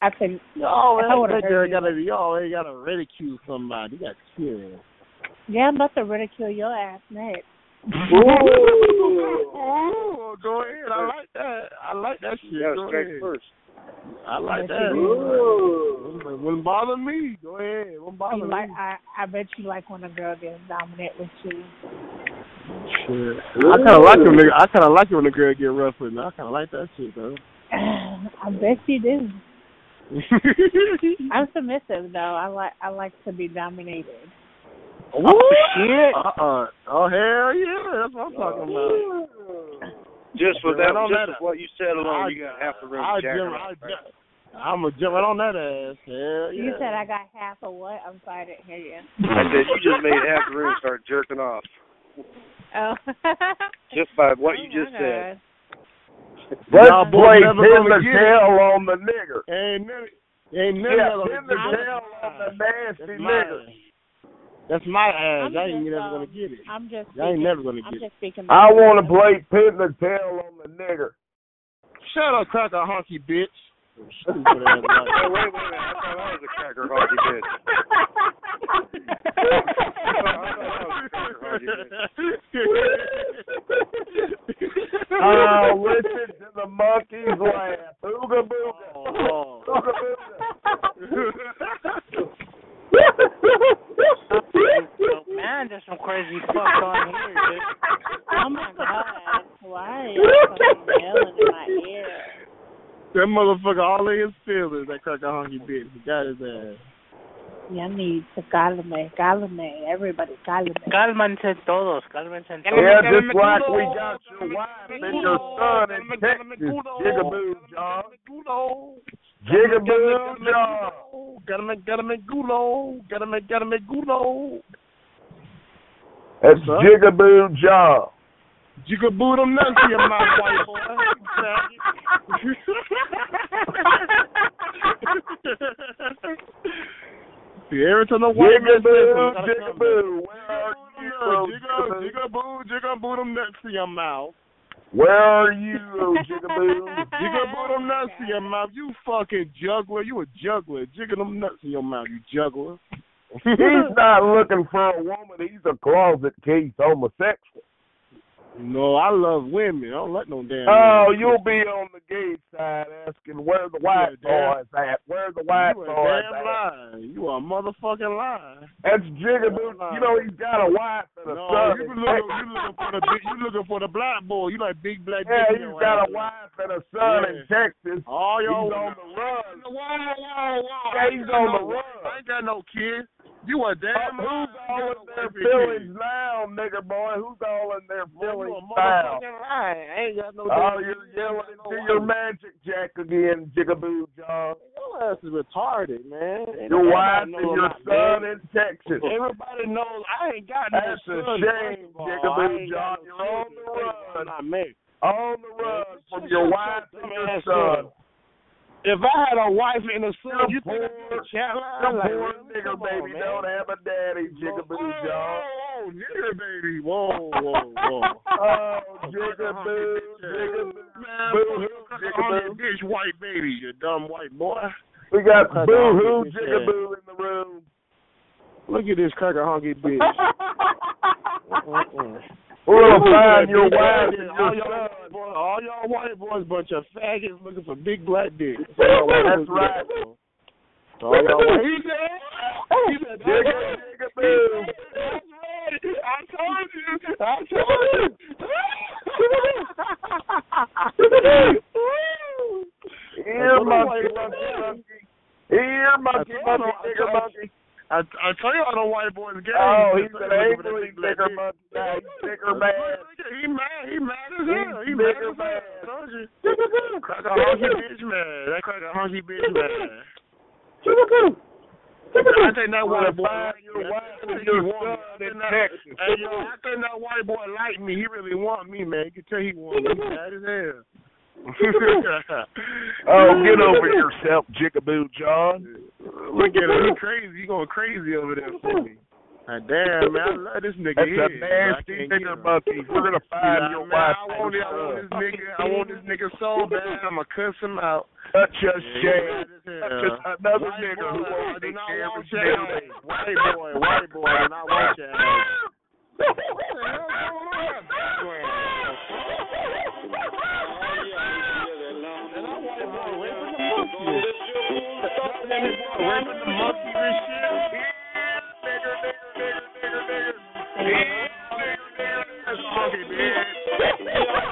I said, y'all, I that girl got to, y'all ain't got to ridicule somebody. You got to kill. Yeah, I'm about to ridicule your ass next. Ooh, go ahead. I like that. I like that shit. Yeah, go ahead. first. I like Yes, that. you Wouldn't, wouldn't bother me. Go ahead. Wouldn't bother You me. like, I, I bet you like when a girl gets dominant with you. Shit. I kind of like it when a, I kind of like it when a girl get rough with me. I kind of like that shit though. I bet you do. I'm submissive though. I like I like to be dominated. oh shit! Uh uh Oh hell yeah! That's what I'm talking about. Just for that, on just that- for what you said alone, I- you got half the room I jacking jump, off, I right? jump, I'm a jump right on that ass. Hell yeah. You said I got half of what? I'm sorry, I didn't hear you. I said you just made half the room start jerking off Oh. just by what you Oh, just my said. God. Let's Y'all boys play pin the tail on the nigger. Ain't none, ain't none Yeah, of pin the tail on the nasty That's nigger. That's my ass. I ain't just, never um, gonna get it. I'm just Y'all ain't never gonna I'm get it. just speaking I want to truth. play pin the tail on the nigger. Shut up, cracker honky bitch. Stupid Wait, wait, wait, wait. I thought I was a cracker hoggy bitch. I thought I was a cracker hoggy bitch. Oh, listen to the monkeys laugh. Ooga booga. Oh, Ooga booga. Man, there's some crazy fuck on here, dude. Oh my god. Why are y'all fucking yelling in my ear? That motherfucker all in his feelings, that cracker honky bitch. He got his ass. Y'all need to cálame, cálame, everybody cálame. Cálmense todos, cálmense todos. Yeah, just like we got your wife and your son in Texas. Jigaboo, John. Jigaboo, John. Gotta make, gotta make gulo. Gotta make, gotta make gulo. That's What's up? Jigaboo, John. Jigaboo them nuts to your mouth, white boy. See, every time the white man says Jigaboo, something, gotta come Jigaboo. back. Where are you, Jigaboo, jigaboo them nuts to your mouth. Where are you, Jigaboo? Jigaboo them nuts to your mouth. You fucking juggler. You a juggler. Jiggle them nuts in your mouth, you juggler. He's not looking for a woman. He's a closet case homosexual. No, I love women. I don't let no damn. Oh, women. you'll be on the gay side asking where the white Yeah, damn. boys at. Where the white you boys damn at? lie. You a motherfucking lie. That's Jigaboo. You know he's got a wife and a No, son. you in looking, you looking for the big, you looking for the black boy. You like big black. Yeah, he's got ass. a wife and a son in Texas. All He's y'all on the run. Wow, wow, wow. Yeah, he's on the run. I ain't got no kid. You a damn Uh, who's lie. all in got no their feelings now, nigga boy? Who's all in their Boy, feelings now? I ain't got no. Oh, you're kid. yelling No into your magic jack again, Jigaboo John. Your ass is retarded, man. Ain't Your wife and your son that. in Texas. Everybody knows I ain't got no That's a son. shame, first of all. Jigaboo I ain't John. got no You're on the Second run. I'm not married. On the run from your wife and your Dumbass son. If I had a wife and a son, Them you think I'd poor- be a chat The line? Like, poor really? nigger on, baby man. don't have a daddy, Jigaboo John. Whoa, nigger baby. Whoa, whoa, whoa. Oh, Jigaboo, Jigaboo, Man, boo-hoo, fuck Jigaboo. your bitch white baby, you dumb white boy. We got Cracker boo-hoo honky bitch Jigaboo in the room. Look at this cracker honky bitch. We're gonna find your and all your y'all, son. boy, all y'all white boys, bunch of faggots looking for big black dicks. That's right. All y'all white. He said, he said, That's right. I told you. I told you. Here, monkey, monkey, monkey. Monkey, monkey, nigger monkey. I I tell you all the white boys gay. Oh, he's They an look at that angry big black nigger dick. monkey now. Nigger mad. He mad. He mad as hell. He mad as hell. you. Crack a honky bitch mad. That crack a honky bitch mad. I think that white boy like me. I think your he want me. son in that- Texas. Hey yo, I think that white boy like me. He really want me, man. You can tell he want me. Mad as hell. Oh, get over yourself, Jigaboo John. Look at him. He crazy. He going crazy over there for me. Ah, damn, man. I love this nigga That's here. a nasty nigger monkey. We're gonna Nah, find your man, wife. I want, it, I want this nigga. I want this nigga so bad. I'ma cuss him out. Such a shame. yeah. Such another White nigger who boy, won't I take care of his your nigger ass. baby. White boy, white boy, I want your ass. What the hell going on? And I'm white boy, raping the monkey. Raping the monkey and shit. Nigger, nigger, nigger, nigger, nigger. Yeah, nigger, nigger, monkey, man. Nigger, nigger.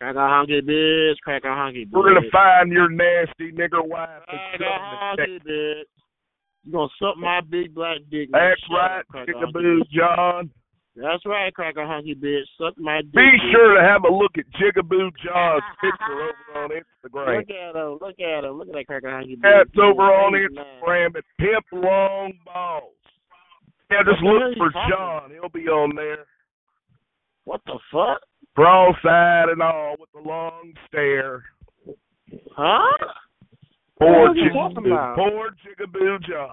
Crack a honky bitch, crack a honky bitch. We're gonna find your nasty nigger wife. Crack a honky bitch. You gonna suck my big black dick? That's right, up, crack a honky Jigaboo. John. That's right, crack a honky bitch. Suck my dick. Be bitch. sure to have a look at Jigaboo John's picture over on Instagram. Look at him. Look at him. Look at that Cracker a honky bitch. That's over on. Instagram at Pimp Long Balls. Yeah, just What look for John. He'll be on there. What the fuck? Cross-eyed and all with the long stare. Huh? Poor What the hell you talking Jigaboo. about? Poor Jigaboo John.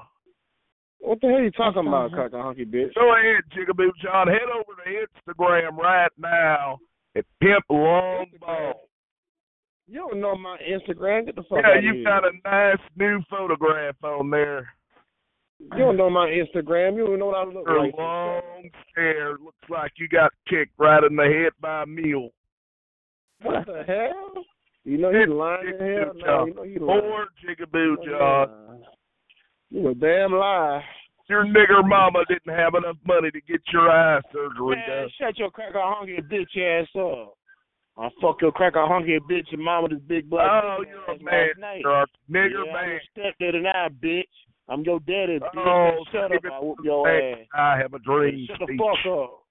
What the hell are you talking about, crack a honky bitch? Go ahead, Jigaboo John. Head over to Instagram right now at Pimp Long Ball. You don't know my Instagram. Get the fuck Yeah, out of you've here. got a nice new photograph on there. You don't know my Instagram. You don't know what I look Your like. long hair looks like you got kicked right in the head by a mule. What the hell? You know he's lying in hell. No, you know he's lying. Poor Jigaboo uh, John. You a damn lie. Your nigger mama didn't have enough money to get your eye surgery Man, done. shut your cracker honky bitch ass up. I'll fuck your cracker honky bitch and mama this big black Oh, dick you're a man. You're a nigger yeah, man. I'm your stepdaddy now, bitch. I'm your daddy, bitch. Oh, shut up, it I whoop your ass. I have a dream Shut the fuck up.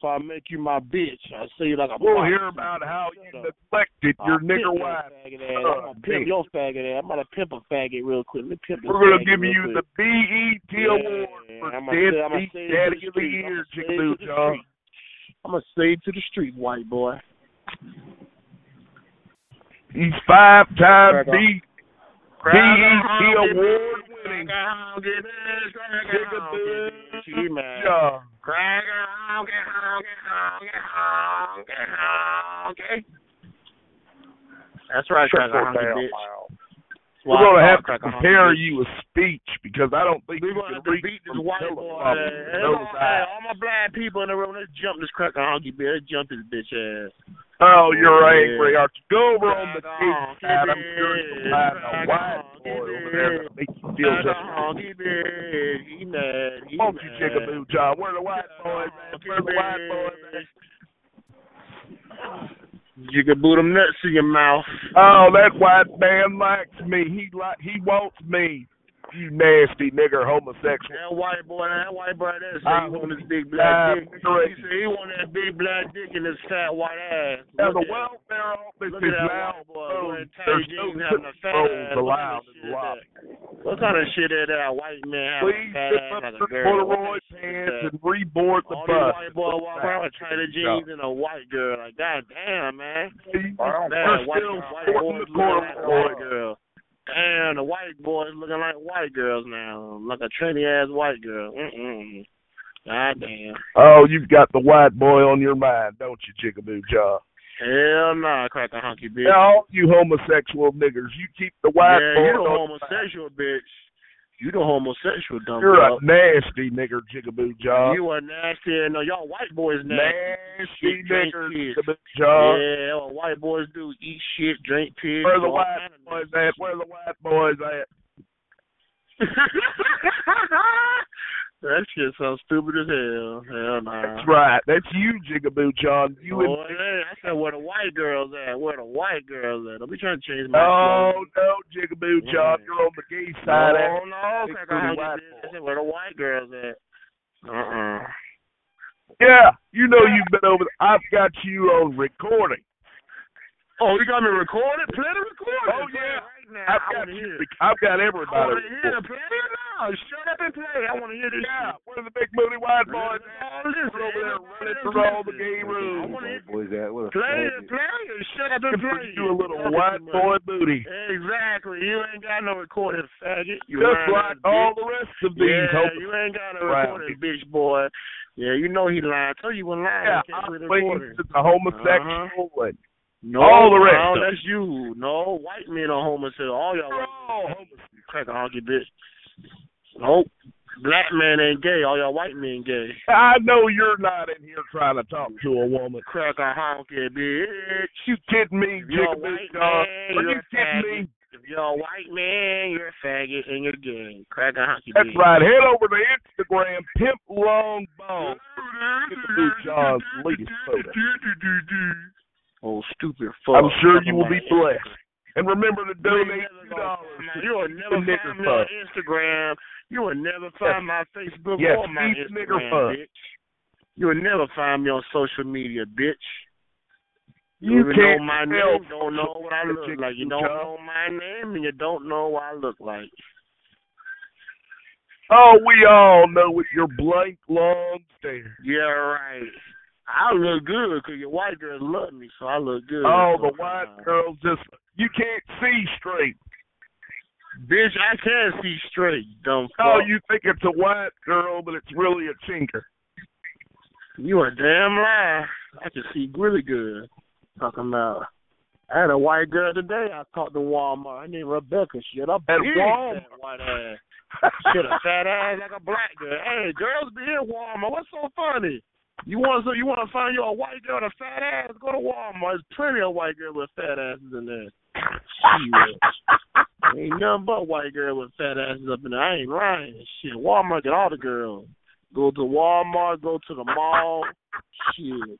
So I make you my bitch. I see you like a We'll hear about how you neglected your nigger wife. Faggot ass. I'm gonna pimp your faggot ass. I'm gonna pimp a faggot real quick. Let me pimp We're gonna give you quick. the BET Yeah, award for I'ma say- I'ma Deadbeat say it to Daddy of the. Year, I'ma say it Jigaboo to the John. I'm gonna say it to the street, white boy. He's five times Crack on. the, BET award winning. Okay? That's right, your on, bitch. Mouth. Why We're gonna have to a prepare you a speech because I don't think We you gonna can have to reach beat this white boy. telephone Hey, to those hey, all my black people in the room, let's jump this cracker honky bitch. Let's jump this bitch ass. Oh, you're Yeah. angry, aren't you? Go over on the Crack big on. I'm bitch. sure you'll find a white boy over there that'll make you feel Cracker just honky bitch. He mad. He Won't you, mad. Jigaboo John? Where the white boys at? Where the white boys at? You can boot them nuts in your mouth. Oh, that white man likes me. He like he wants me. You nasty nigger homosexual. That white boy, that white boy, that say I he want his big Uh, black dick. great. He say he want that big black dick in his fat white ass. Now the welfare office Look is at that white boy closed. wearing tight There's jeans no having a fat ass. What kind allowed is What kind of shit is that? White man having Please a fat ass like a girl. What corduroy pants and reboard the All bus. these white boys walk around with tighter jeans and a white girl. Like, god damn, man. Man, white, still white sporting boys the looking like corduroy. white girls. Damn, the white boys looking like white girls now. Like a trendy ass white girl. Mm-mm. God damn. Oh, you've got the white boy on your mind, don't you, Chickaboo John? Hell nah, crack a hunky bitch. Now, all you homosexual niggers, you keep the white yeah, boy you the on your homosexual bitch. You the homosexual dumb You're a nasty nigger, Chickaboo John. You are nasty. No, y'all white boys nasty. nasty Shit, drink nigger, piss. Chickaboo John. Yeah, what white boys do eat shit, drink piss. Where the do white boys nasty at? Where the white boys at? That shit sounds stupid as hell. Hell nah. That's right. That's you, Jigaboo John. You oh, and yeah, I said where the white girls at? Where the white girls at? Don't be trying to change my Oh no, Jigaboo John, Yeah. you're on the gay side. Oh, no, acting no, crack booty I said where the white girls at? Uh-uh. Yeah, you know you've been over. I've got you on recording. Oh, you got me recorded? Play the recording. Oh, yeah. It Right now. I've got wanna you. hear. I've got I everybody. want to hear Play it now. Shut up and play. I want to hear this Yeah, shit. where the big booty white boys Listen, at? all this, over there running through all the gay I rooms. want to hear Boys at what Play it, play it. Shut up and Looking for play you a little Talking white boy booty. Exactly. You ain't got no recording, faggot. You Just like all bitch. the rest of these Yeah, hopeless you ain't got no around recording, bitch boy. Yeah, you know he lying. I told you he was lying. Yeah, I'm play the thinking recording. it's a homosexual uh-huh. and No, all the rest no, of that's you. No, white men are homosexual. All y'all white men. Crack a honky bitch. Nope. Black man ain't gay. All y'all white men gay. I know you're not in here trying to talk to a woman. Crack a honky bitch. You kidding me, you're a white man, Are a kidding me? If you're a white man, you're a faggot and you're gay. Crack a honky bitch. That's bitch. right. Head over to Instagram, Pimp Long Bone. John's latest photo. Oh, stupid fuck. I'm sure you will be blessed. And remember to donate two dollars. You will never Nigger find me on Instagram. You will never find my Facebook Yes, or my Instagram, bitch. You will never find me on social media, bitch. You don't can't know my name, don't know what I look like. You don't know my name, and you don't know what I look like. Oh, we all know with your blank long stare. Yeah, right. I look good 'cause your white girls love me, so I look good. Oh, the white girls just you can't see straight. Bitch, I can't see straight, dumb fuck. Oh, you think it's a white girl, but it's really a chinker. You a damn lie. I can see really good. Talking about. I had a white girl today. I talked to Walmart. Her name Rebecca. Shit, I big Walmart? that white ass. Shit, a fat ass like a black girl. Hey, girls be in Walmart. What's so funny? You want so you want to find you a white girl with a fat ass? Go to Walmart. There's plenty of white girls with fat asses in there. Shit. Ain't nothing but white girls with fat asses up in there. I ain't lying. Shit, Walmart get all the girls. Go to Walmart, go to the mall. Shit.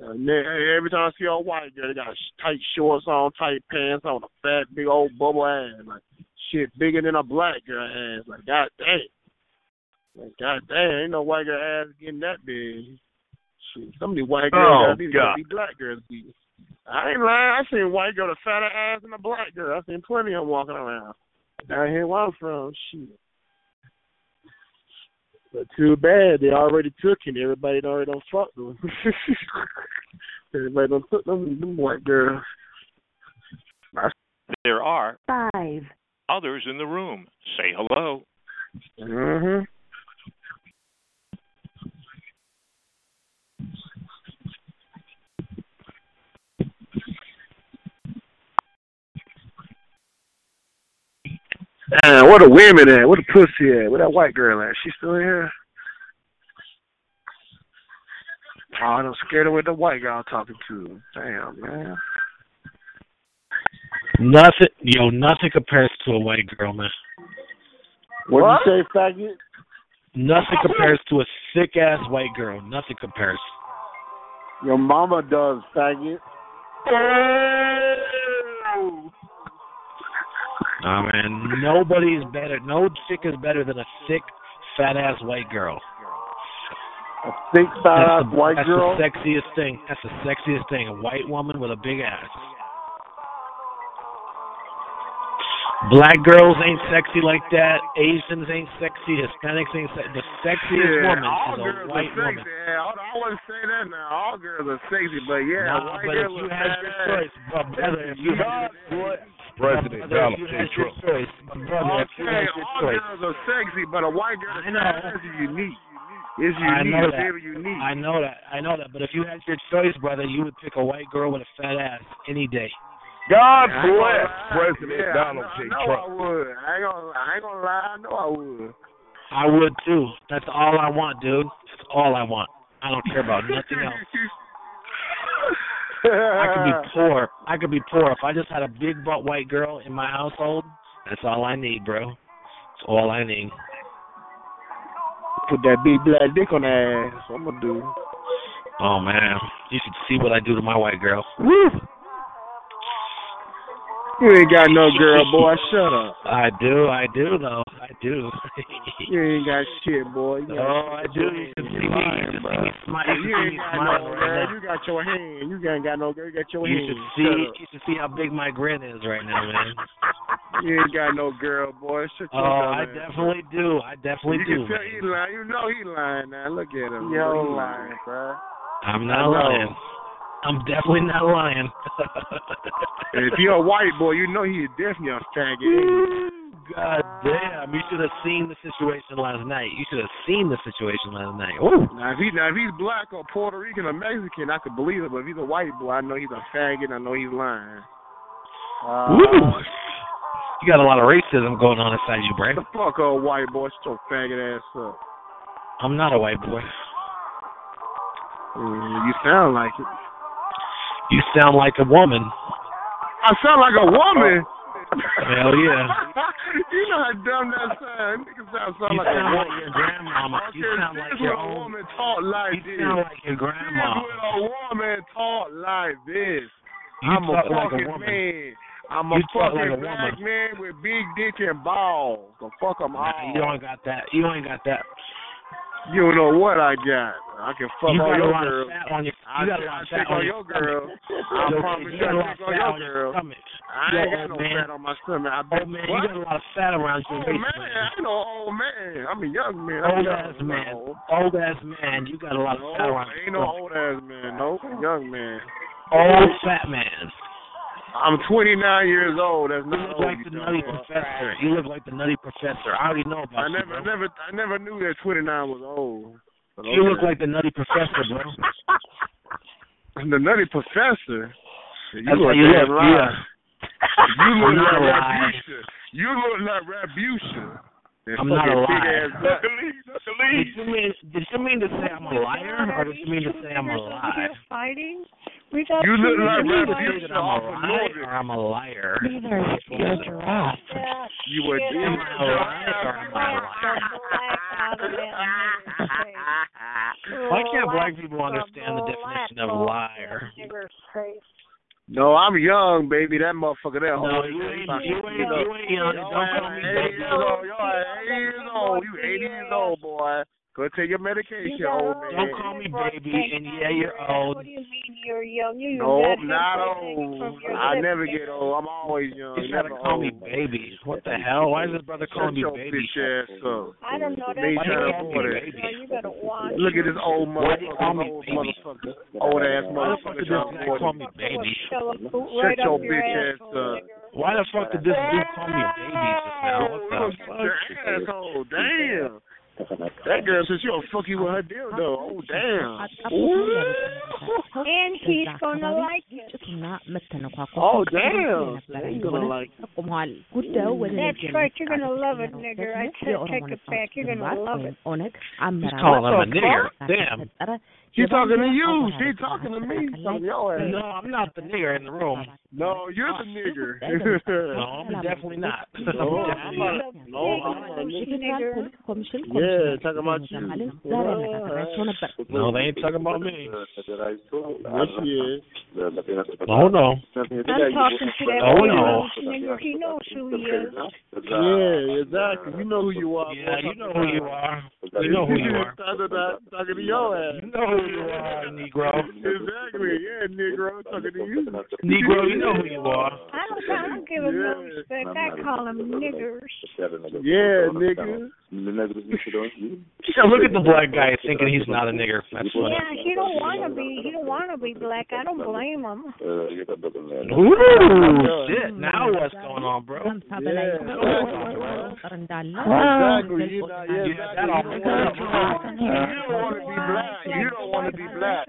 And then, every time I see a white girl, they got tight shorts on, tight pants on, a fat, big old bubble ass. Like, shit bigger than a black girl ass. Like, god dang. Like, god damn, ain't no white girl ass getting that big. Shit, some of these white girls Oh, got these God. be black girls be. I ain't lying. I seen white girl with a fatter ass than a black girl. I seen plenty of them walking around. Down here where I'm from, shit. But too bad they already took it. Everybody already done fucked them. Everybody done took them, them white girls. There are Five. others in the room. Say hello. Mm-hmm. Man, where the women at? Where the pussy at? Where that white girl at? She still here? Oh, I'm scared of what the white girl I'm talking to. Damn, man. Nothing, yo, nothing compares to a white girl, man. What, What? you say, faggot? Nothing compares to a sick ass white girl. Nothing compares. Your mama does, faggot. Nah, man, nobody's better. No chick is better than a thick, fat ass white girl. A thick fat ass white that's girl. the sexiest thing. That's the sexiest thing. A white woman with a big ass. Black girls ain't sexy like that. Asians ain't sexy. Hispanics ain't sexy. The sexiest yeah, woman all is a girls white are sexy. woman. Yeah, hold on, I wouldn't say that now. All girls are sexy, but yeah, Nah, white but if girl you had your choice, but brother, if you had President Donald J. had Trump. brother, Okay, all girls are sexy, but a white girl I know. fat ass is unique. It's I unique. know that. very unique. I know that. I know that. But if you had your choice, brother, you would pick a white girl with a fat ass any day. God I bless. President yeah, Donald I J. know, I know Trump. I would. I ain't gonna. I ain't gonna lie. I know I would. I would too. That's all I want, dude. That's all I want. I don't care about nothing else. I could be poor. I could be poor. If I just had a big butt white girl in my household, that's all I need, bro. That's all I need. Put that big black dick on her ass. I'm gonna do. Oh man, you should see what I do to my white girl. Woo! You ain't got no girl, boy. Shut up. I do, I do though. I do. You ain't got shit, boy. You oh, I do. You should see me. You should see me. You You should see ain't got no girl. You got your hand. You ain't got no girl. You got your You hand. should see. You should see how big my grin is right now, man. You ain't got no girl, boy. Shut your Oh, I definitely do. I definitely you do. can tell he lying. You know he lying now. Look at him. Yo, He lying, bro. I'm not lying. I'm definitely not lying. And if you're a white boy, you know he is definitely a faggot. God damn! You should have seen the situation last night. You should have seen the situation last night. Ooh. Now if he now if he's black or Puerto Rican or Mexican, I could believe it. But if he's a white boy, I know he's a faggot. I know he's lying. Uh, Woo. You got a lot of racism going on inside you, Brad. The fuck a white boy, shut your faggot ass up. I'm not a white boy. Mm, you sound like it. You sound like a woman. I sound like a woman. Hell yeah. you know how dumb that sounds. Niggas sound, sound You like a sound like your grandmama. You sound this like your own. woman talk like You this. sound like your This grandma. when a woman talk like this. You I'm a like a fucking woman. man. I'm a You talk fucking like a black woman. man with big dick and balls. The fuck I'm Nah, all. you don't got that. You ain't got that. You don't know what I got. I can fuck you all your girls. on your. I, You got a I lot of fat on your girl. I promise you you, got a I lot of fat on your girl. stomach. I ain't got no man. fat on my stomach. I Oh bet man, what? you got a lot of fat around your waist. man, I ain't no old man. I'm a young man. I'm Old young, ass man. No, Old ass man. You got a lot of no fat around ain't no old ass man. No, young man. Old fat man. I'm 29 years old. That's You not look old. like you the nutty professor. You look like the nutty professor. I already know about that. I you, never, bro. never, I never knew that 29 was old. You look like the nutty professor, bro. the nutty professor. You That's look you look. Yeah. You look like. Rabutia. You look like Rabutia. That I'm not a fucking lie. Big. Did you mean did you mean to say I'm a liar or did you mean to say I'm a lie? Fighting. We got You look like you mean to say that I'm a of lie Nordic. or I'm a liar? Neither. You're a giraffe. You were Yeah. Am I a lie or am I a liar? Why can't black people understand the definition of liar? No, I'm young, baby. That motherfucker there. No, you ain't you ain't you ain't young. Y'all Don't call ain't me 80 baby. Y'all ain't 80 years old. You 80 years old, boy. Go take your medication, old man. Don't call me baby and yeah you're old. What do you mean you're young? You No, got I'm not old. I never get old. I'm always young. You gotta never call me baby. What the hell? Why is this brother calling me Shut your baby? bitch ass up. I don't know that. Why trying you call me baby? So you gotta watch. Look at this old Why do you call motherfucker, me old baby? motherfucker, old ass Why the fuck motherfucker. did this trying to guy afford call me baby? Shove a boot Shut your bitch ass, ass up. Why the fuck did this dude call me baby just now? What the fuck? your asshole, damn. That girl says she gonna fuck you with her dildo. Oh damn. And he's gonna like it. Oh damn. You gonna like mm. That's right. You're gonna love it, nigga. nigger. I t- take it back. You're gonna love it. He's calling him a nigger. Damn. She talking to you. She talking to me. Talking your ass. No, I'm not the nigger in the room. No, you're the nigger. No, I'm definitely not. No, I'm I'm not. not. No, I'm not a nigger. Nigger. Yeah, talking about you. No, they ain't talking about me. Yes, she is. Oh no. I'm talking to that Oh, big no. nigger. He knows who he is. Yeah, exactly. You know who you are. Yeah, you know who you are. You know who you are. Talking to- talking to your ass. You know who you are, Negro. Exactly. Yeah, Negro. Talking to you. Negro, you know who you are. I don't, I don't give him no respect. I call him niggers. Yeah, nigga. Yeah, look at the black guy thinking he's not a nigger. That's funny. Yeah, he don't want to be. He don't want to be black. I don't blame him. Ooh, shit. Now what's going on, bro? Exactly. Know, yeah, Yeah, that all You don't want to be black. You don't want to be black.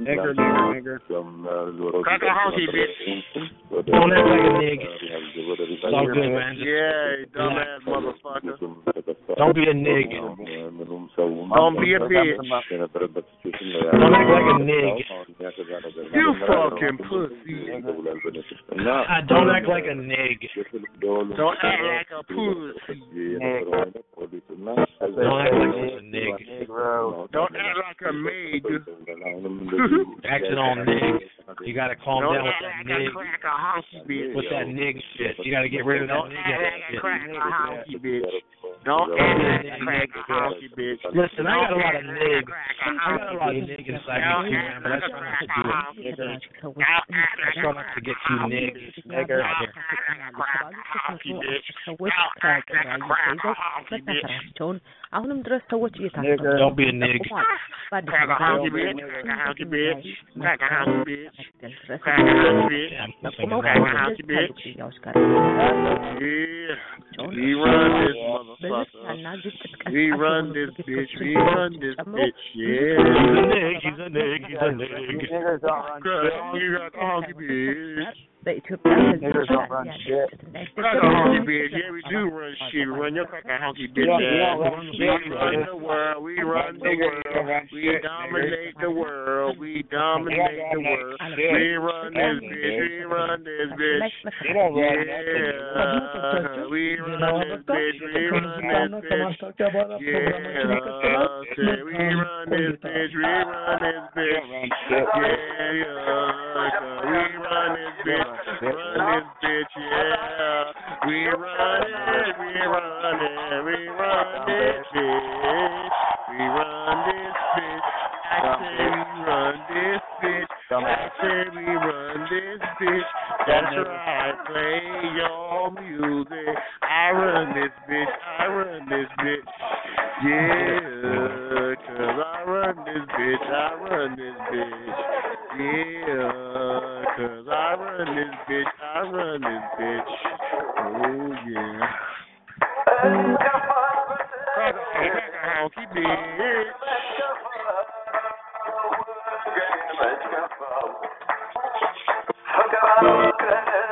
Nigger, nigger, nigger. Crack a honky, bitch. Don't act like a nig. It's all good, man. Yeah, you dumbass motherfucker. don't be a nig. Don't be a bitch. Don't act like a nig. You fucking pussy. Ah, don't act like a nig. Don't act like a pussy. Don't act like a nig. Don't act like a maid acting all nigg. You got to calm no, down with that nigg. With that nigg shit. You got to get rid of that nigg. Don't add that crack a honky bitch. Listen, I got a lot of niggas. I got a lot of niggas inside me man, but I try not to do it. I try not to get you niggas. Nigga. Don't add that crack a honky bitch. Don't add that crack a honky bitch. መግደል ድረስ Crack a honky bitch. Yeah, nothing ቆመው is wrong with it. ከእንደዚህ ካሉ ግድያዎች ጋር Yeah. We run this motherfucker. በዝርፊያና ግጭት We they took that don't run shit. We a honky bitch. Yeah, we do run shit. Run your fucking honky bitch. We run the world. We run the world. We dominate the world. We dominate the world. We run this bitch. We run this bitch. Yeah. We run this bitch. We run this bitch. Yeah. We run this bitch. We run this bitch. Yeah. We run this bitch. Run this bitch. Yeah. We run it. We run it. We run this bitch. We run this bitch. I say we run this bitch. I say we run this bitch. That's right. Play your music. I run this bitch. I run this bitch. Yeah. Cause I run this bitch. I run this bitch. Yeah. Cause I run this bitch. I run this bitch. Oh yeah. A crack a bitch. Don't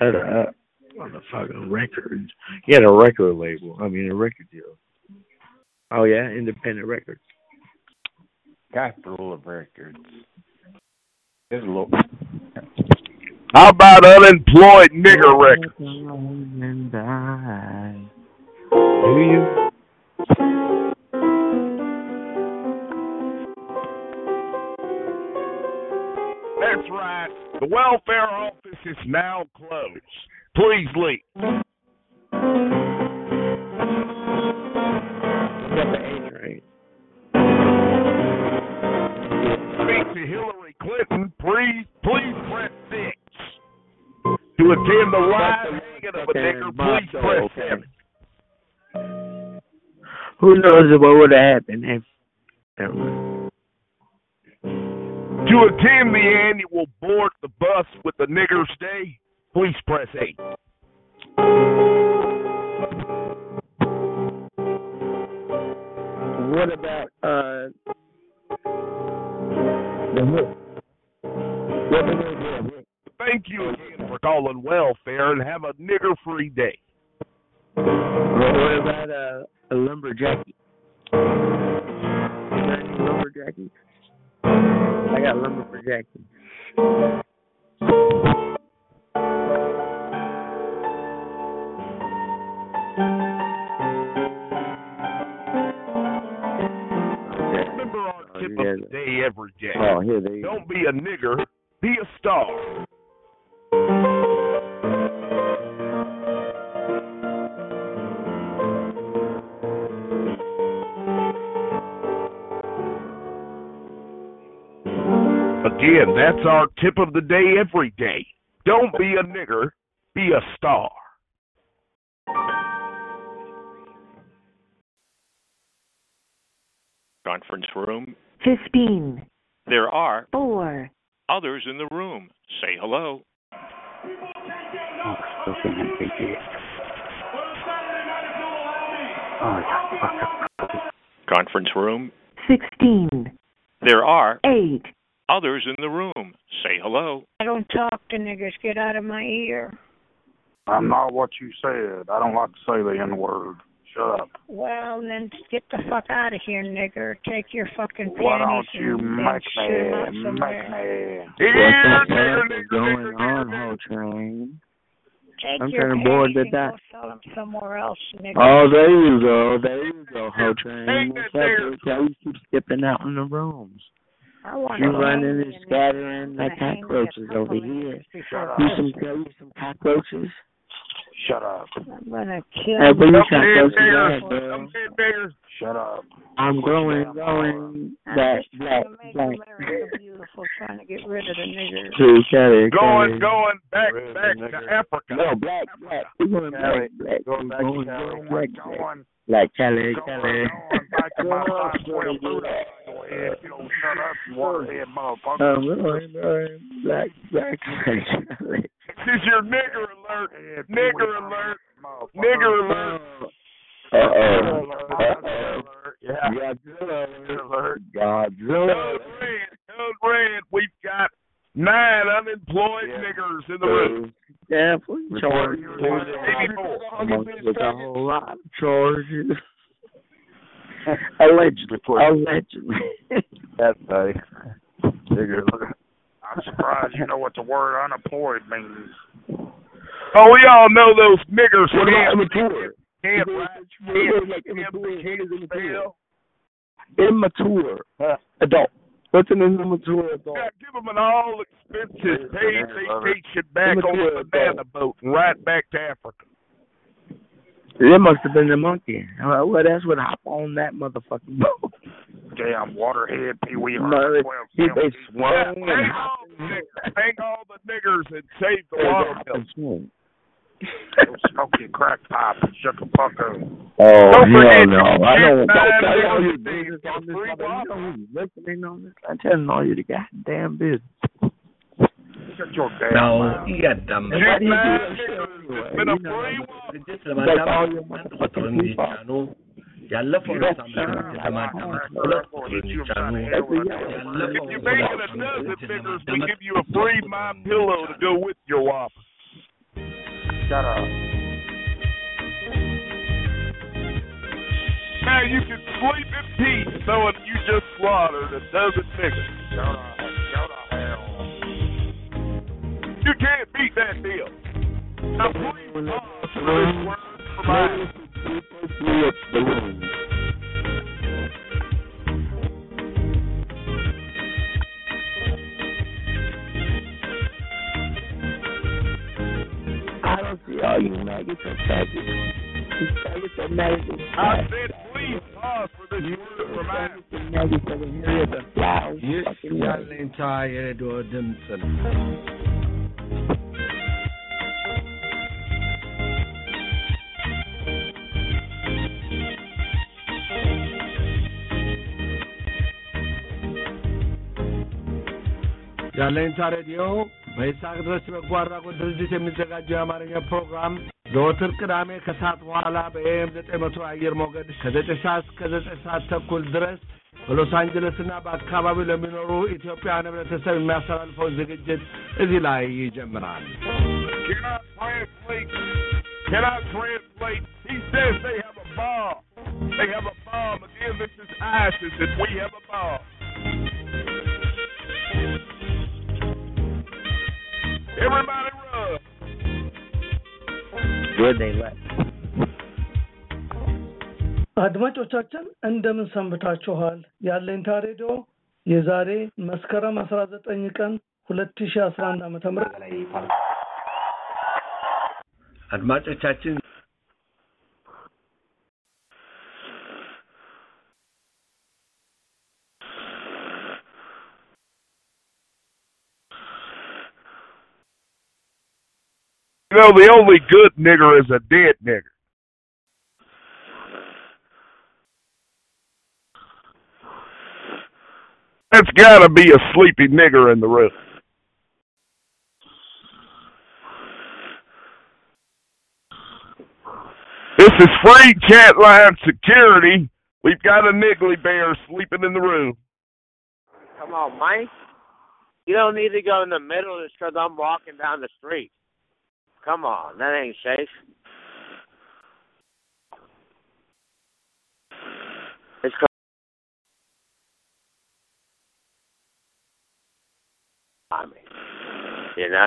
Records. Shut up. Motherfucking records. He had a record label. I mean, a record deal. Oh, yeah? Independent records. Capital of Records. It's a little. How about unemployed nigger records? Do you? That's right. The welfare office is now closed. Please leave. Speak to Hillary Clinton. Please, please press six to attend the live hanging of a nigger. Please press seven. Who knows what would have happened if? Never mind. To attend the annual board the bus with the niggers day, please press eight. What about uh the hook? Thank you again for calling welfare and have a nigger free day. What about uh, a lumberjacky? You got any lumberjacky? I got lumber for Jackie. Remember our oh, tip of the day every day. Oh, here they Don't be a nigger, be a star. Again, that's our tip of the day every day. Don't be a nigger, be a star. Conference room. 15, There are 4, others in the room. Say hello. Oh, still can't take it. Oh, yeah. Conference room. 16, There are 8, others in the room. Say hello. I don't talk to niggers. Get out of my ear. I'm not what you said. I don't like to say the N word. Shut up. Well, then get the fuck out of here, nigger. Take your fucking panties Why don't you and, make and shit me, make somewhere. me? What the hell is going on, whole train? Take I'm your kinda bored panties to and death. go sell them somewhere else, nigger. Oh, there you go. There you go, whole train. Hey, What's there. up, Why you keep skipping out in the rooms? I want You to running and me a nigger. scattering like gonna hang me a cockroaches over here. niggers before You some go. you some cockroaches? Shut up. I'm gonna kill Hey, you. you cockroaches there. out, bro. Come in there. Shut up. I'm Quit your going, damn going, I'm black, black, trying to black. Beautiful, trying to get rid of the niggers. Two, Kelly, Going, going back, back to Africa. No, black, black. We're going Kelly, black, black. Going going, to going black, black. Going, Like Kelly, going, Kelly. going back to my Go on, size 12 Kelly. boot. Go ahead. You don't shut up, you waterhead motherfucker. I'm going, going, black, black, Kelly. This is your nigger alert. Head, Nigger Pee-wee, alert. motherfucker. Nigger alert. Uh-oh. Alert. Uh-oh. Yeah. Godzilla Alert. Godzilla. Code red. Code red. We've got nine unemployed Yeah. niggers in the room. Yeah, for Report charges. Amongst with a whole lot of charges. Allegedly. Allegedly. That's right. Nigger. I'm surprised you know what the word unemployed means. Oh, we all know those niggers What about can't, immature? can't write, is like can't, immature? can't, What is immature? Immature. Adult. What's an immature adult? Yeah, give them an all expenses paid vacation back on the banana boat and right back to Africa. It must have been the monkey. Uh, Well, that's what hop on that motherfucking boat. Damn waterhead Pee Wee Herman he 12 they Yeah, swung and hang all the niggers, hang all the niggers and save the swung. Go smoke your crack pipe and shut the fuck up. Oh, Don't hell no. I don't, don't tell all your business on this. You know who's listening on this? I'm telling all you the goddamn business. Shut your No, mouth. you got dumb. Why do you? You know, this is about dumb. You're making a dozen figures, we give you a free my pillow to go with your whopper. Shut up. Now you can sleep in peace knowing you just slaughtered a dozen niggas. Shut up. Shut up. You can't beat that deal. Now please uh, pause for this word from I don't see all you maggots and faggots. These faggots maggots and I said, please pause for this word from my maggots and maggots and maggots and flowers. Yes, I'm. የአለኝታ ሬዲዮ በይስሐቅ ድረስ በጎ አድራጎት ድርጅት የሚዘጋጀው የአማርኛ ፕሮግራም ዘወትር ቅዳሜ ከሰዓት በኋላ በኤም ዘጠኝ መቶ አየር ሞገድ ከዘጠኝ ሰዓት እስከ ዘጠኝ ሰዓት ተኩል ድረስ በሎስ አንጀለስና በአካባቢው ለሚኖሩ ኢትዮጵያውያን ህብረተሰብ የሚያስተላልፈውን ዝግጅት እዚህ ላይ ይጀምራል። Can I translate? He says they have አድማጮቻችን እንደምን ሰንብታችኋል? ያለኝታ ሬዲዮ የዛሬ መስከረም አስራ ዘጠኝ ቀን ሁለት ሺ አስራ አንድ ዓመተ ምህረት አድማጮቻችን You know, the only good nigger is a dead nigger. That's got to be a sleepy nigger in the room. This is free chat line security. We've got a niggly bear sleeping in the room. Come on, Mike. You don't need to go in the middle just because I'm walking down the street. Come on, that ain't safe. It's I mean, you know.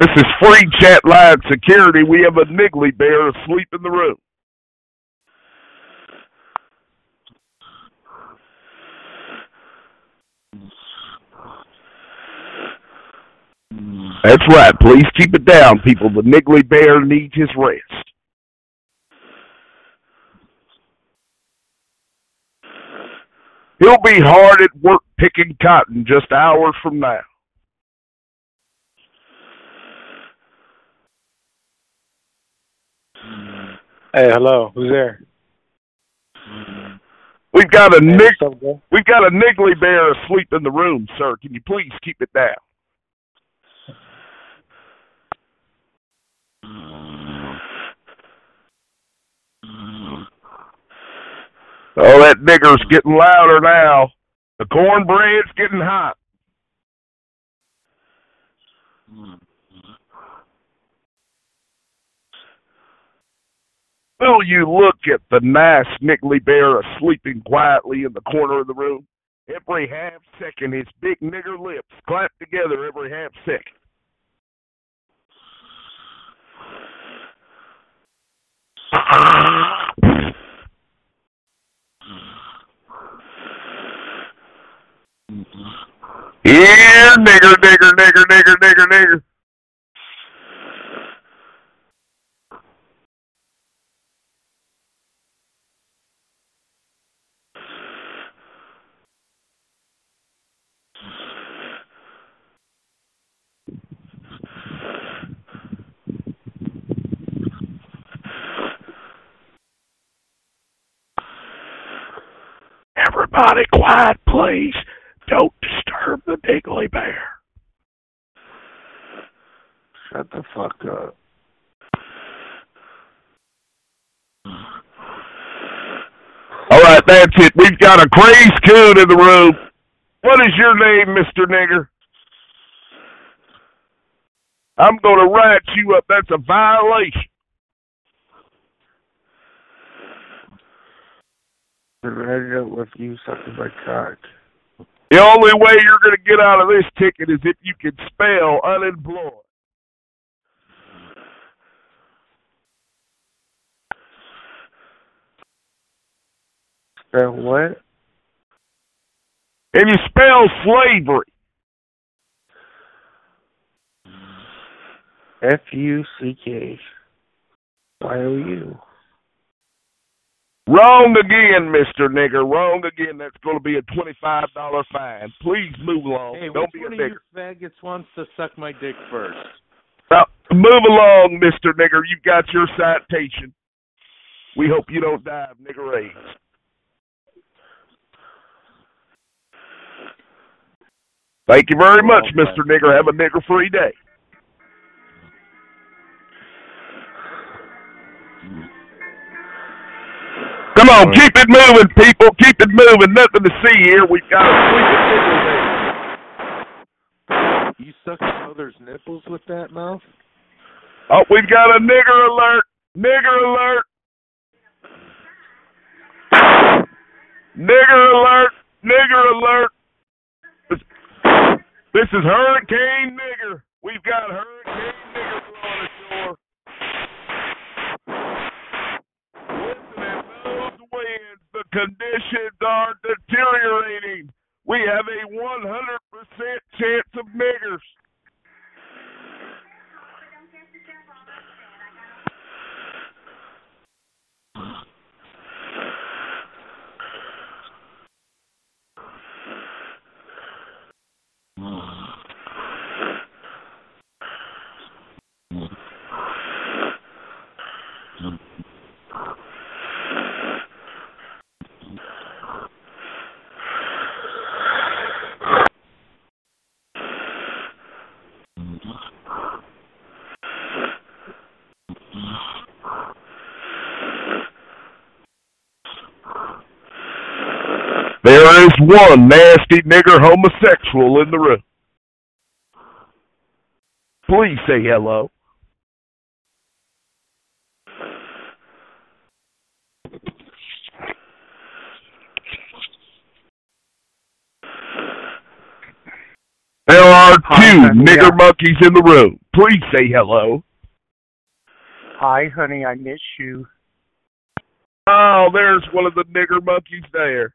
This is free chat line security. We have a niggly bear asleep in the room. That's right. Please keep it down, people. The niggly bear needs his rest. He'll be hard at work picking cotton just hours from now. Hey, hello. Who's there? We've got a Hey, nig- up, we've got a niggly bear asleep in the room, sir. Can you please keep it down? Oh, that nigger's getting louder now. The cornbread's getting hot. Will you look at the nice niggly bear sleeping quietly in the corner of the room? Every half second, his big nigger lips clap together every half second. Here, nigger, nigger, nigger, nigger, nigger, nigger. Everybody quiet, please. Don't disturb the niggly bear. Shut the fuck up. All right, that's it. We've got a crazy coon in the room. What is your name, Mr. Nigger? I'm going to rat you up. That's a violation. I ended up with you sucking my cock. The only way you're going to get out of this ticket is if you can spell unemployed. Spell what? If you spell slavery, F U C K Y O U. wrong again, Mr. Nigger. Wrong again. That's going to be a $25 fine. Please move along. Hey, Don't be a nigger. faggots wants to suck my dick first? Now, move along, Mr. Nigger. You got your citation. We hope you don't die of nigger AIDS. Thank you very much, oh, Mr. Nigger. Have a nigger free day. Come on, keep it moving, people. Keep it moving. Nothing to see here. We've got a sleeping. You suck each other's nipples with that mouth? Oh, we've got a nigger alert. Nigger alert. Nigger alert. Nigger alert. This, this is Hurricane Nigger. We've got Hurricane Nigger blowing ashore. Listen at those winds. The conditions are deteriorating. We have a 100% chance of niggers. There is one nasty nigger homosexual in the room. Please say hello. There are two nigger monkeys in the room. Please say hello. Hi, honey, I miss you. Oh, there's one of the nigger monkeys there.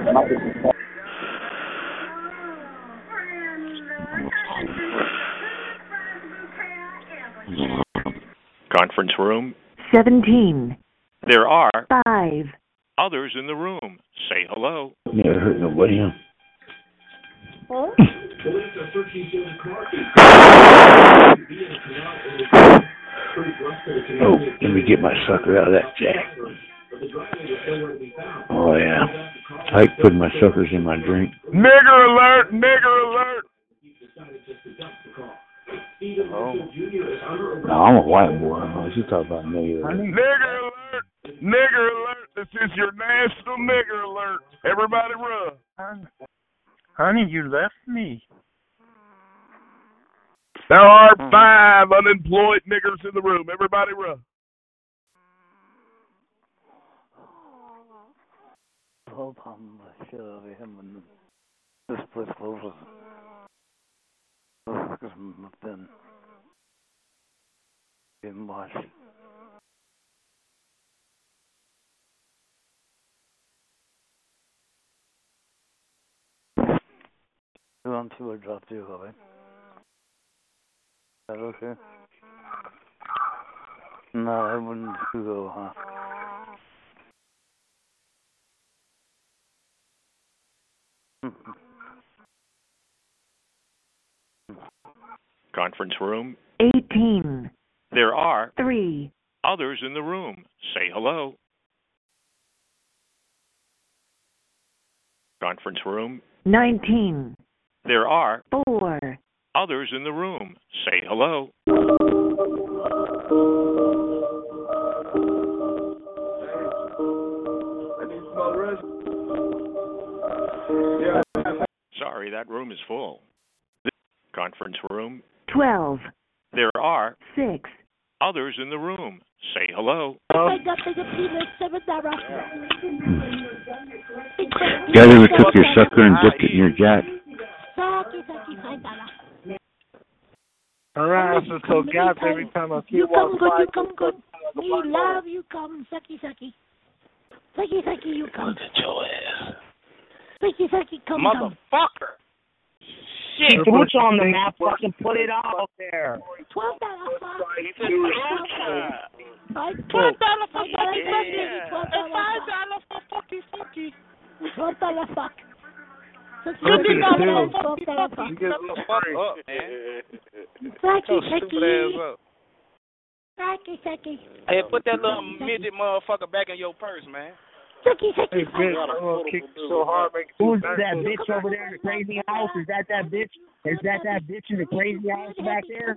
Taking that. No. Conference room. 17. There are 5. others in the room. Say hello. Never hurt nobody, huh? Oh, let me get my sucker out of that jack. Oh yeah. I like putting my suckers in my drink. Nigger alert! Nigger alert! Oh. No, I'm a white boy. I don't know what you talking about nigga. Nigger alert! Nigger alert! This is your national nigger alert. Everybody run. Honey, you left me. There are five unemployed niggers in the room. Everybody run. Hold on, the shit out of him and this place closes. Because I've been getting washed. You want to or drop you, Robin? Is that okay? No, I wouldn't go, huh? Conference room. 18. There are 3. others in the room. Say hello. Conference room. 19. There are 4. others in the room. Say hello. Sorry, that room is full. This Conference room. 12. There are 6. others in the room. Say hello. Wake up, nigga, penis, seven dollar. You guys ever took your sucker and dipped it in your jack? Sucky, sucky, five dollar. Her so gapped every time I see You her come good, you come good. Me love you come, sucky, sucky. Sucky, sucky, you come. Sucky, sucky, come, come. Motherfucker. Shit, Roots on the map. Fucking put it out there. Twelve dollar fuck. Five Twelve dollar for Five dollar fucky fuck, yeah. baby. Twelve And dollar five fuck. dollar for fucky fucky. Twelve dollar fuck. Sucky, Fifty sucky, dollar twelve for fucky dollar fucky. fuck. Shut the fuck up, man. Sucky, sucky. Sucky, sucky. Hey, put that little midget motherfucker back in your purse, man. Sucky, sucky. Hey, bitch, I'm oh, kick you so hard, make Who's that bitch over there in the crazy house? Is that that bitch? Is that that bitch in the crazy house back there?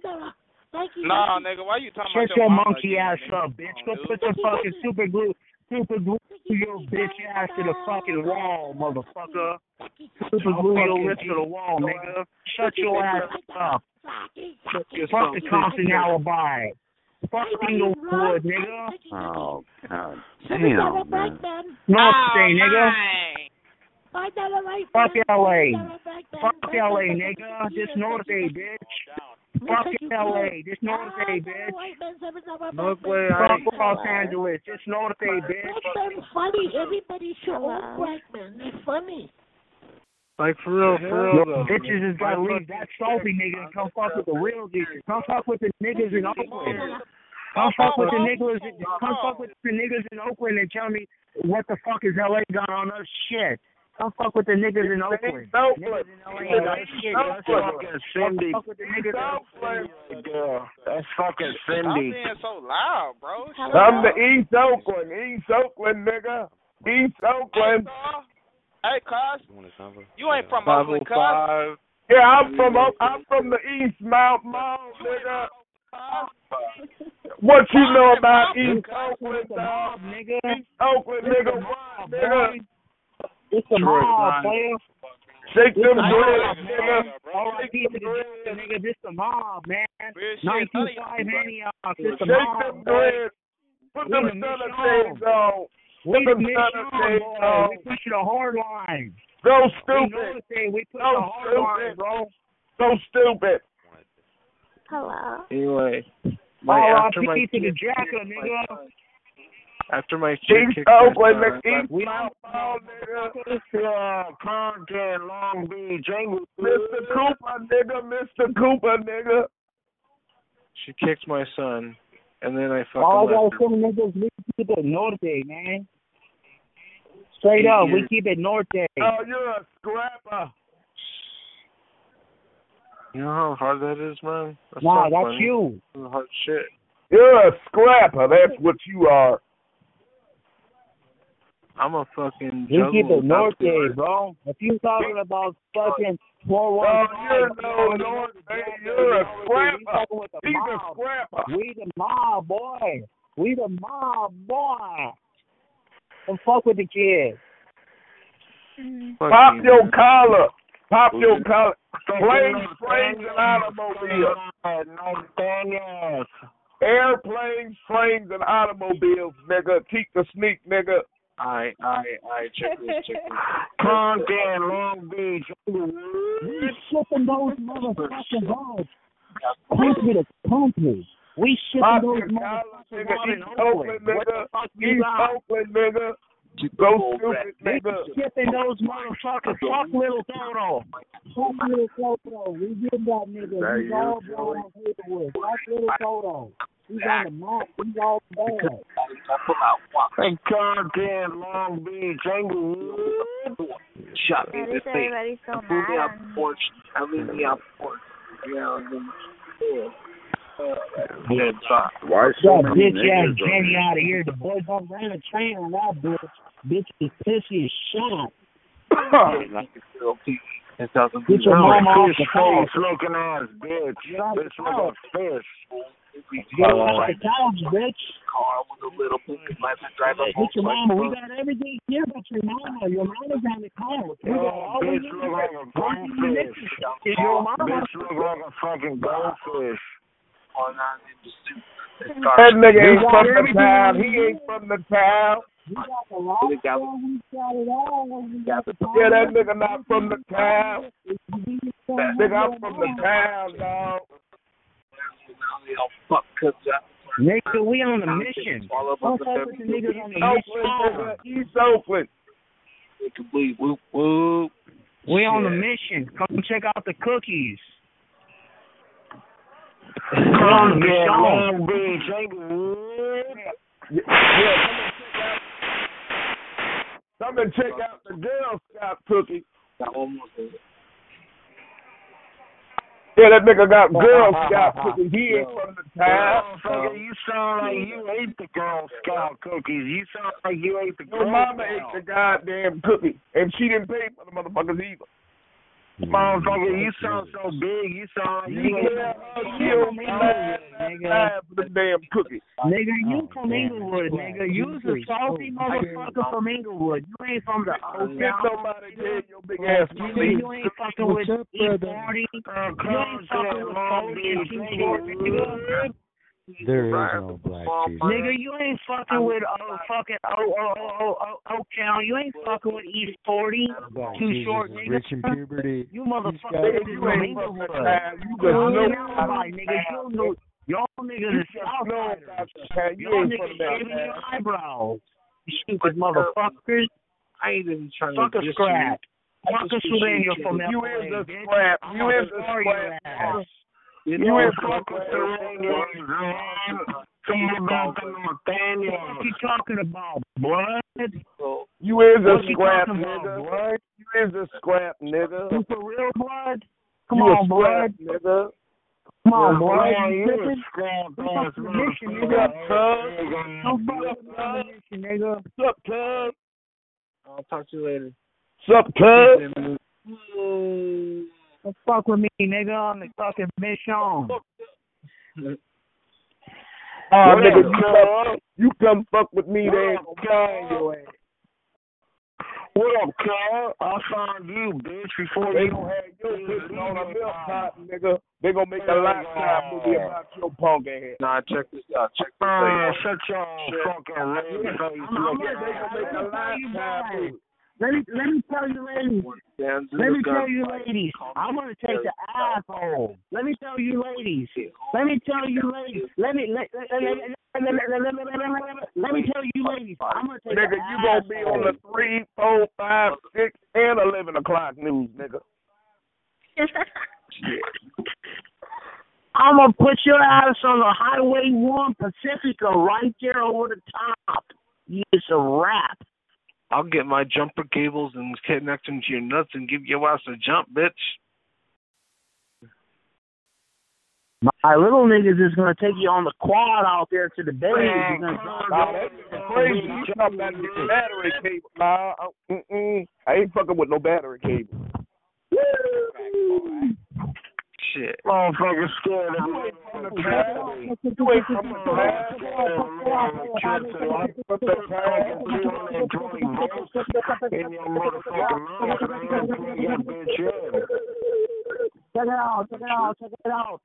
Nah, nigga, why you talking about that? Shut about your mama monkey again, ass up, bitch. Go put some fucking super glue, super glue your bitch ass to the fucking wall, motherfucker. Super glue your lips to the wall, nigga. Shut your ass up. Fuck the Compton alibi. Fuck Inglewood, nigga. Oh God damn, man. man. North State, nigga. Five dollar right Fuck. LA. Five dollar black man. Fuck LA, nigga. fuck This you, North. Bay, bitch. Fuck LA. This North Bay, bitch. White man, seven North Bay. Fuck Los Angeles. This North Bay, bitch. Black man funny. Everybody show old black man. They're funny. Like for real, for real though. bitches is gotta leave that salty nigga and come fuck with the real niggas. Come fuck with the niggas in Oakland. Come fuck with the niggas. Come fuck with the niggas in Oakland and tell me what the fuck is LA got on us shit. Come fuck with the niggas in Oakland. Niggas in LA got us shit. That's fucking Cindy. Fuck with the niggas in Oakland. Girl, that's fucking Stop Cindy. being so loud, bro. Shut I'm the. East Oakland, East Oakland nigga. East Oakland. Hey, cuz. You ain't from Oakland, cuz. Oh yeah, I'm from I'm from the East Mount Mall, nigga. What you know about East Oakland, dog? Nigga. East Oakland, nigga. What, nigga? It's the mob, player. Shake them the dreads, nigga. man. R.I.P. to the Jets, nigga. This the mob, man. Nine two five Antioch. This the Shake mob, them dreads. Put them the stunner shades on. We Put the them stunner mission, shades on. We push the hard line. So stupid. We push So the hard line, bro. So stupid. Hello. Anyway, my after my R.I.P. to the kid- Jacker, nigga. After my chick East kicked my Oakland, son, nigga. East We Mount Mall, nigga. Yeah, Compton, Long Beach, Inglewood. Mr. Cooper, nigga. Mr. Cooper, nigga. she kicked my son, and then I fucking All I left got some niggas, we keep it Norte, man. Straight up, we keep it Norte. Oh, you're a scrapper. You know how hard that is, man? That's Nah, not that's funny. you. That's hard shit. You're a scrapper. That's what you are. I'm a fucking We keep juggle it Norte, without- bro. If you talking about fucking four Oh, one you're no North Bay. You're a scrapper. He's a scrapper. We the mob, boy. We the mob, boy. Don't fuck with the kids. Fuck Pop you, your man. collar. Pop your collar. Planes, trains, and automobiles. Norteños. Airplanes, trains, and automobiles, nigga. Keep the sneak, nigga. I, I, I, check this, check this. Compton, Long Beach, Inglewood. We shipping those motherfucking balls. Country to country. We Pop shipping those your collar, motherfuckers nigga. out in East Oakland. Oakland, What the nigga. fuck you East got? Oakland, nigga. Go stupid, We nigga. shipping those motherfuckers. Fuck little Toto. Fuck little Toto. We get that nigga. He's all blown on paperwork. Fuck little Toto. He's on the map. He's all bad. Hey, Compton, Long Beach, Inglewood. Shot me Why in the face. everybody so and threw me mad on the porch. And leave me off the porch. Yeah, and then, yeah. Dead shot. Why That bitch ass Jenny out of here. The boys don't ran a train on that bitch. Bitch is pissy as shit. Like it's still TV. It doesn't Get your do mama off the phone. face looking ass bitch. Get off Bitch look a fish. Get off the couch, bitch. car with a little bit like to drive up Get your mama. We got everything here but your mama. Your mama's on the car. We got all Oh, we bitch need. look like a goldfish. Is your mama? Bitch look like a fucking goldfish. on in the suit. That nigga ain't from the town. He ain't from the town. Yeah, that nigga not from the town. That nigga I'm from the town, dog. Nigga, we on a mission. All the We on a mission. Come check out the cookies. Come Long Beach, Yeah, come and check out the Girl Scout cookie. I almost did it. Yeah, that nigga got oh, Girl oh, oh, Scout cookies. He ain't from the town. Motherfucker, you sound like you ate the Girl Scout cookies. You sound like you ate the Girl Your Girl mama Scout. ate the goddamn cookie, and she didn't pay for the motherfuckers either. Motherfucker, you sound so big. You sound like you You ate tell her the she don't be lying, nigga. for the damn cookie. Nigga, you from Inglewood, nigga. You's a salty motherfucker from Inglewood. You ain't from the Don't Oak get Town. nobody dead, your big ass Nigga, cookie. you ain't fucking with E40. Uh, you ain't fucking with 40 and 240, nigga. There is no black Jesus. Nigga, you ain't fucking with oh fucking oh oh oh oh oh Oak Town. You ain't fucking with East Forty. Black Too Jesus short, is nigga. rich in puberty. You He's motherfucker You ain't from Inglewood. the town. You You just know know nobody, nigga. You know y'all niggas is know outsiders. about the town. You Y'all ain't niggas from that shaving your town. eyebrows. You stupid uh, motherfuckers. I ain't even trying Fuck to a diss scrap. you. I Fuck a just wish you from could- You LA, is a bitch. scrap. I'm You gonna is a destroy your scrap. You, ain't fucking around with God. Somebody. What you talking about, blood? You is a scrap nigga. You is a scrap nigga. You for real, blood? Come you on, blood. Nigga. Come on, boy. Yeah, you tripping? What's up, mission, nigga? What's up, Cub? I'll talk to you later. What's up, Cub? Don't fuck with me, nigga, on the fucking mission. Oh, What nigga, up, you come, you come fuck with me, they ain't gonna your ass. What up, Carl? I found you, bitch, before They you. gonna have your pussy on a milk carton, nigga. They gonna make a lifetime movie about your punk ass. Nah, check this out. Check this Uh, out. shut your fucking red face. They gonna make a lifetime movie. Let me let me tell you, ladies. Let me tell you, ladies. I'm gonna take the asshole. Let me tell you, ladies. Let me tell you, ladies. Let me let let me tell you, ladies. I'm gonna take nigga, you gonna be on the three, four, five, six, and eleven o'clock news, nigga. I'm gonna put your ass on the Highway One Pacifica right there over the top. It's a wrap. I'll get my jumper cables and connect them to your nuts and give your ass a jump, bitch. My little niggas is gonna take you on the quad out there to the bay. You're gonna crazy. You the battery cable? Nah, uh, I. I ain't fucking with no battery cable shit. Motherfucker scared of me. You ain't from the past. Put the past and 220 volts in your motherfucking mouth, man. Clean your bitch in. Check it out, check it out, check it out.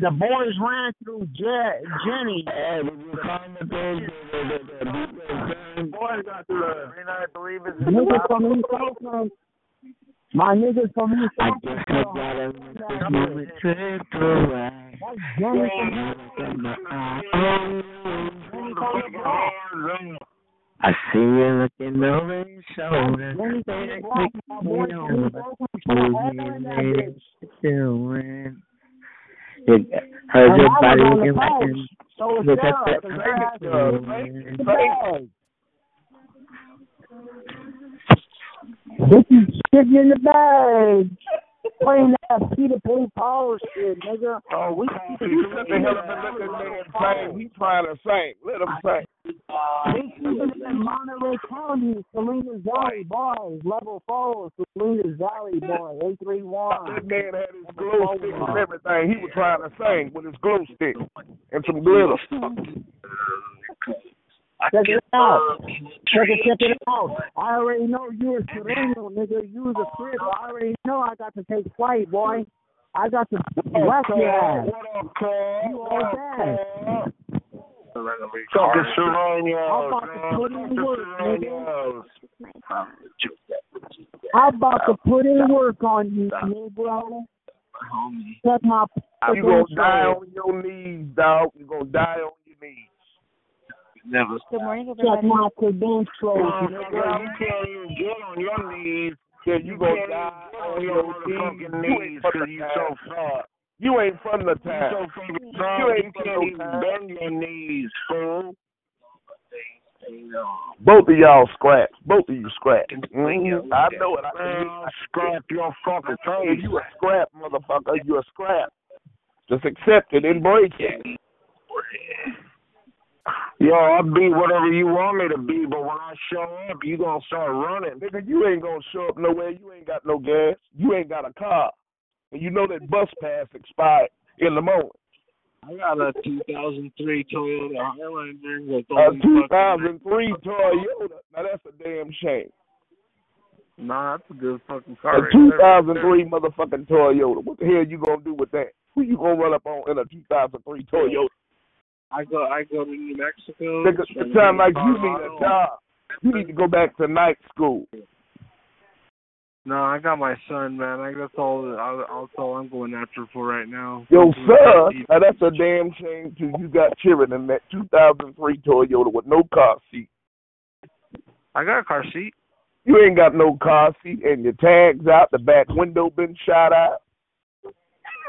The boys ran through Je- Jenny. Hey, did you find the big, the, the, the, the, the boys got through the, and I believe it's the my niggas from east. I just gotta moment slip away. I see you looking over your shoulder. How's your body looking like? Look at that. This is sitting in the bag. Playing that Peter Pan Paul shit, nigga. Oh, we You let the hell and let this man sing. He trying to sing. Let him sing. This is in Monterey County, Salinas Valley boys, level four, Salinas Valley boy, eight three one. That man had his glow stick and everything. He was trying to sing with his glow stick and some glitter. Check it out. Check it, check it out. I already know you a Sereno, nigga. You was a crib. I already know I got to take flight, boy. I got to whack your ass. You all that. Fucking Serrano's, I'm about to put in work, nigga. I'm about to put in work on you, Negro. Set my You gonna die on your knees, dog. You gonna die on your knees. Never. Good morning, check my credentials, Motherfucker, nigga. you can't even get on your knees. Yeah, you You gonna can't die even on your on your knees. motherfucking knees because you town. so fat. You ain't from the You so fucking You fat, you ain't from can't no even town. bend your knees, fool. Both of y'all scratch. Both of you scratch. Mhm. I know it. I can Man, hear- I'll scrap your fucking Yeah, face. you a scrap, motherfucker. You a scrap. Just accept it and break it. Yo, I'll be whatever you want me to be, but when I show up, you gonna start running. Nigga, you ain't gonna show up nowhere. You ain't got no gas. You ain't got a car. And you know that bus pass expired in the morning. I got a 2003 Toyota Highlander with A only fucking 2003 Toyota. Now that's a damn shame. Nah, that's a good fucking car. A right 2003 motherfucking Toyota. What the hell you gonna do with that? Who you gonna run up on in a 2003 Toyota? I go I go to New Mexico. It sound a like you need a job. You need to go back to night school. No, I got my son, man. I that's all. I'll all I'm going after for right now. Yo, son, now that's a damn shame too. You got children in that 2003 Toyota with no car seat. I got a car seat. You ain't got no car seat, and your tags out. The back window been shot out.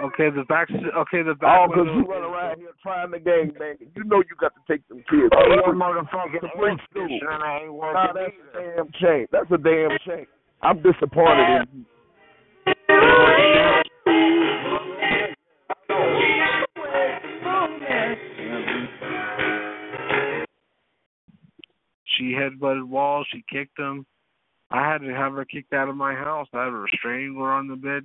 Okay, the back. Okay, the All back. Oh, because window- you run uh, around here trying to gang bang. You know you got to take them kids. Hey, your to motherfucking free air school. conditioner ain't working Nah, that's a damn shame. That's a damn shame. I'm disappointed in you. She headbutted walls. She kicked him. I had to have her kicked out of my house. I had a restraining order on the bitch.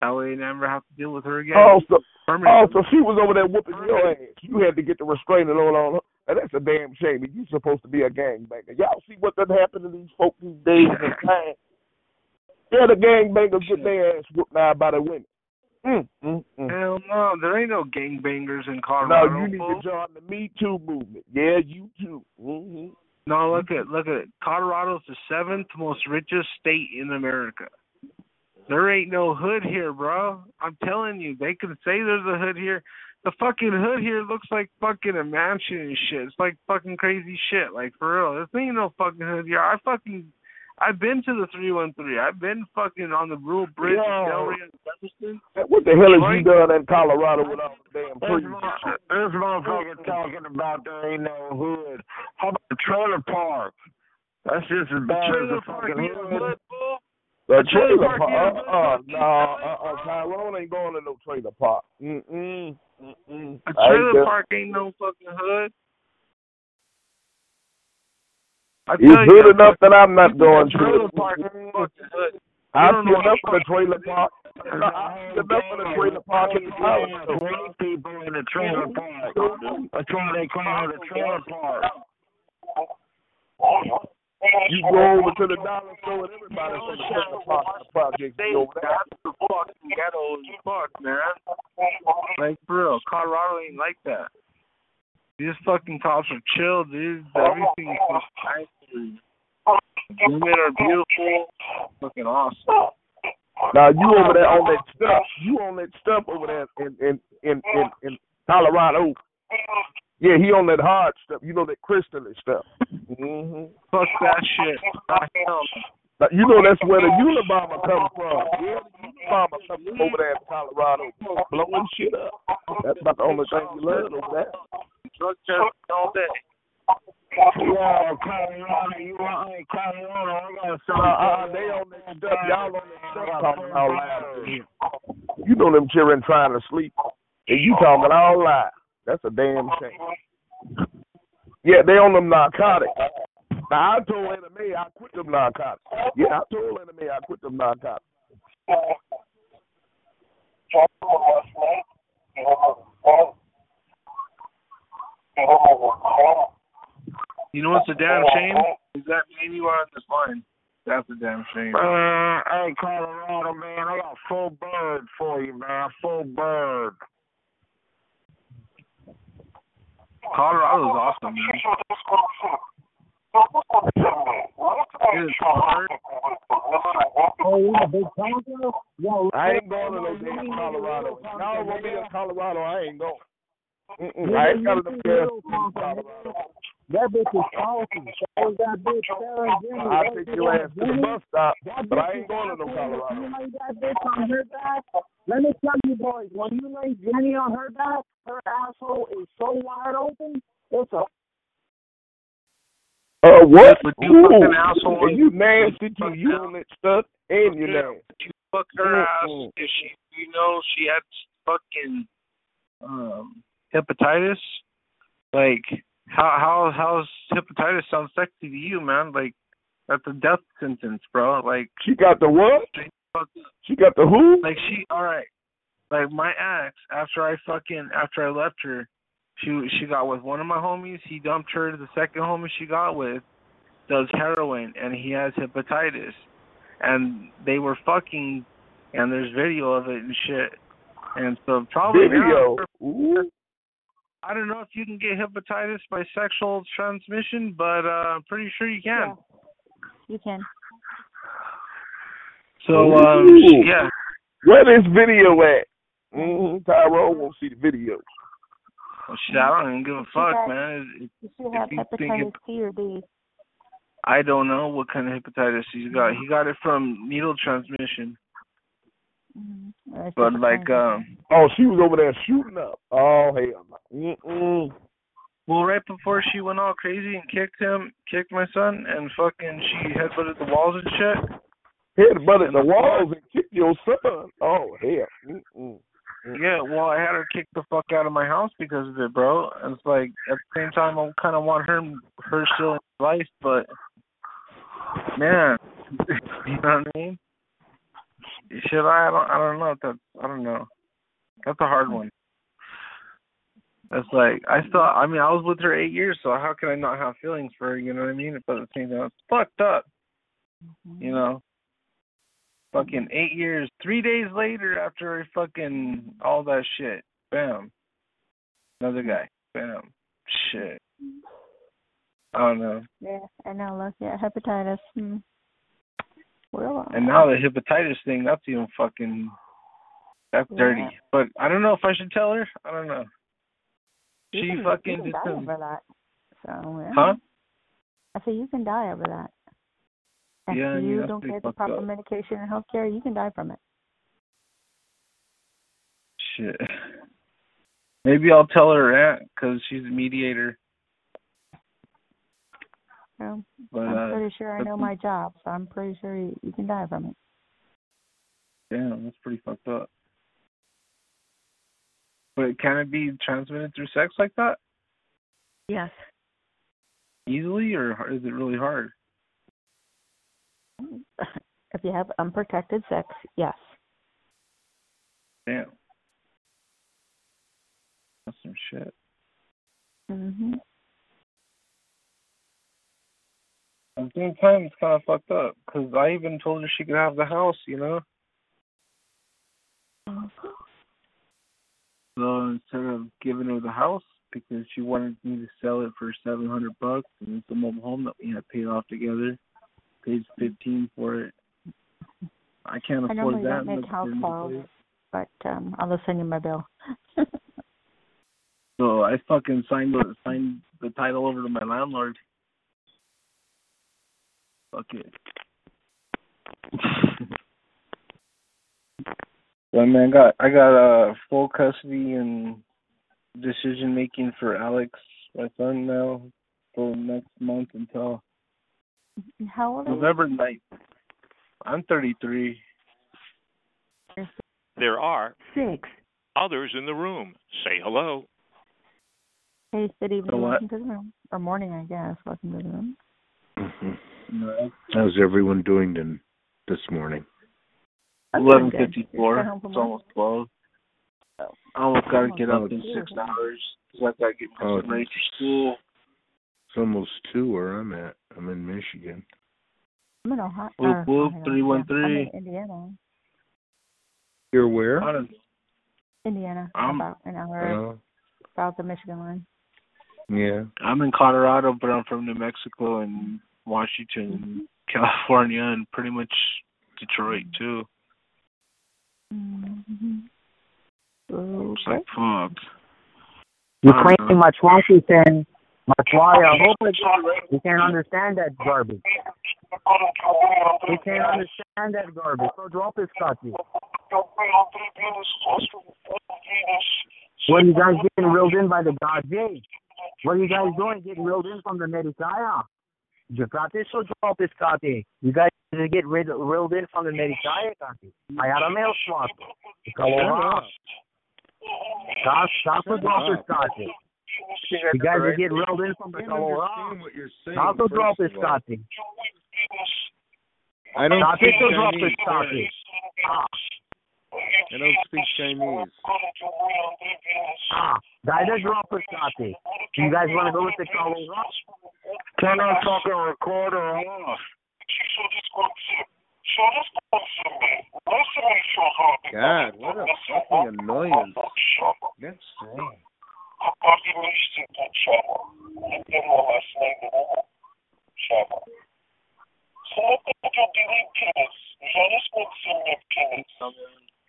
That way, never have to deal with her again. Also, Permanent. also, she was over there whooping your ass. You had to get the restraining order on her. And that's a damn shame. You're supposed to be a gangbanger. Y'all see what done happened to these folk these days and times? Yeah, the gangbangers get their ass whooped now by the women. Mm, mm, mm. Hell no, there ain't no gangbangers in Colorado. No, you need to join the Me Too movement. Yeah, you too. hmm No, look at look at Colorado's the seventh most richest state in America. There ain't no hood here, bro. I'm telling you, they can say there's a hood here. The fucking hood here looks like fucking a mansion and shit. It's like fucking crazy shit. Like for real, there ain't no fucking hood here. I fucking, I've been to the three one three. I've been fucking on the Rural Bridge Yo. in Delray and Jefferson. What the hell has you done in Colorado with all the damn trees? this motherfucker talking about there ain't no hood. How about the trailer park? That's just as bad as the fucking hood. Hood, fool. The trailer trailer park park. is Uh, uh, a- no, uh, uh, Tyrone ain't going to no trailer park. Mm-mm. Mm-mm. A I trailer there. park ain't no fucking hood. I It's tell you, good that enough that I'm not going to trailer park ain't fucking hood. I You don't see know enough what of the trailer park. No, I see enough of the trailer park in the college. Yeah, white people in the trailer park. That's why they call it a trailer park. You go over to the dollar store and everybody's in the trailer park in the project. You go over there. That's the fucking ghetto as fuck, man. Like for real, Colorado ain't like that. These fucking cops are chill, dude. Everything's just nice. Women are beautiful, fucking awesome. Now you over there on that stuff. You on that stuff over there in in in in, in Colorado. Yeah, he on that hard stuff. You know that crystalline stuff. hmm Fuck that shit. Now, you know that's where the Unabomber come from. Yeah, Unabomber comes from over there in Colorado, blowing shit up. That's about the only thing you learn over there. Drug test all day. Yeah, Colorado, you want hey, Colorado, I got Uh, something. uh, they on that stuff. Y'all on that stuff talking all loud. You know them children trying to sleep, and you talking all loud. That's a damn shame. Yeah, they on them narcotics. Now I told enemy I quit them narcotics. Yeah, I told enemy I quit them narcotics. You know what's a damn shame? Is that me you are on this line. That's a damn shame. Man, hey, Colorado, man, I got full bird for you, man. Full bird. Colorado's awesome, man. It's hard. Oh, yeah, big Tonka? Yo, I ain't going to no damn Colorado. Now I'm gonna in Colorado. I ain't going. Mm-mm. I ain't got enough gas to in Colorado. That bitch is awesome. That that bitch Sarah Jimmy. I'll take your ass to the bus stop, That but I ain't going to no awesome. Colorado. When you lay that bitch on her back, let me tell you boys, when you lay Jenny on her back, her asshole is so wide open, it's a Uh, what? But you fucking Ooh, asshole. You nasty too. You on that stuff and you Yeah, nasty. you fuck her ass if she, you know, she had fucking um hepatitis. Like, how how how's hepatitis sound sexy to you, man? Like, that's a death sentence, bro. Like, She got the what? She got the who? like she, all right. Like my ex, after I fucking after I left her, she she got with one of my homies. He dumped her. To the second homie she got with does heroin, and he has hepatitis. And they were fucking, and there's video of it and shit. And so probably Video. now, Ooh. I don't know if you can get hepatitis by sexual transmission, but uh, I'm pretty sure you can. You can. So um, yeah, Where this video at? Mm-hmm. Tyrone won't see the video. well, shit, I don't even give a fuck, got- man. It- You should have you hepatitis C or D. I don't know what kind of hepatitis he's got. He got it from needle transmission. Mm-hmm. But like, um, Oh, she was over there shooting up. Oh hell no. Mm-mm. well, right before she went all crazy and kicked him, kicked my son, and fucking she headbutted the walls and shit. Hit butt the walls and kicked your son. Oh hell. Mm-mm. Yeah, well, I had her kick the fuck out of my house because of it, bro. And it's like at the same time, I kind of want her, her still in life, but man, you know what I mean? Should I? I don't. I don't know. If that's. I don't know. That's a hard one. That's like I still. I mean, I was with her eight years, so how can I not have feelings for her? You know what I mean? But at the same time, it's fucked up. You know. Fucking eight years. Three days later, after fucking all that shit, bam, another guy, bam, shit. I don't know. Yeah, I know. Look, yeah, hepatitis. Hmm. Well, And now the hepatitis thing, that's even fucking that's dirty. But I don't know if I should tell her. I don't know. you She can, fucking you can did die over that. So yeah. Huh? I say you can die over that. If Yeah, I mean, you don't get the proper up. medication and health care, you can die from it. Shit. Maybe I'll tell her eh, aunt because she's a mediator. So But I'm uh, pretty sure I know my job, so I'm pretty sure you, you can die from it. Damn, that's pretty fucked up. But can it be transmitted through sex like that Yes. easily, or is it really hard? If you have unprotected sex, yes. Damn. That's some shit. Mhm. At the same time, it's kind of fucked up because I even told her she could have the house, you know. So instead of giving her the house because she wanted me to sell it for seven hundred bucks, and it's a mobile home that we had paid off together, paid fifteen for it. I can't I afford normally that. don't make house for a new calls, but um, I'll just send you my bill. So I fucking signed the signed the title over to my landlord. Fuck it. Well, man, got I got uh full custody and decision making for Alex, my son now, for next month until How old are you? November 9th. I'm 33. There are Six. others in the room. Say hello. Hey, good evening. what? Welcome to the room. Or morning, I guess. Welcome to the room. Mm-hmm. No, How's everyone doing then this morning? I'm doing Eleven good. fifty Just four. got home from It's almost twelve. Oh, I almost got to get up in six hours. So I got oh, to get my Oh. son ready for school. It's almost two where I'm at. I'm in Michigan. I'm in Ohio. Whoop, or whoop, Ohio, 313. I'm in Indiana. You're where? I don't- Indiana. I'm- about an hour Oh, south of Michigan line. Yeah. I'm in Colorado, but I'm from New Mexico and Washington, California, and pretty much Detroit mm-hmm. too. It's like fuck. You're I don't claiming know. my Washington, my Florida. We can't understand that garbage. We can't understand that garbage. So drop this copy. What are you guys getting reeled in by the God J? What are you guys doing getting reeled in from the Medicaya? You got this so drop this copy. You guys get rid, reeled in from the Medicaya copy. I had a mail swap. Aloha. Stop, stop with drop this copy. You guys are getting reeled in from the Aloha. Stop with drop this copy. I don't Stop speak it to drop this Chinese. Copy. Ah. I don't speak Chinese. Ah, guys, are drop this copy. You guys want to go with the Aloha? Turn on fucking recorder off. God, what a fucking annoyance. That's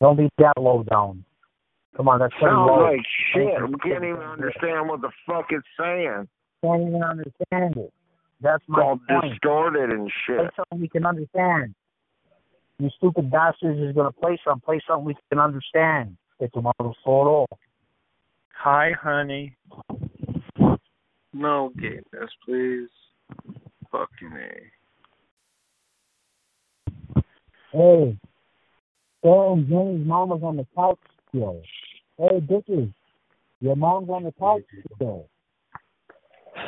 Don't be that low down. Come on, that's pretty Sounds low. like shit. We can't even understand what the fuck it's saying. Can't even understand it. That's It's my all point. distorted and shit. Play something we can understand. You stupid bastards is gonna play something. Play something we can understand. It's a model solo. Hi, honey. No gayness, please. Fucking A. Hey, Sarah and Jenny's mom was on the couch still. Hey, bitches, your mom's on the couch still.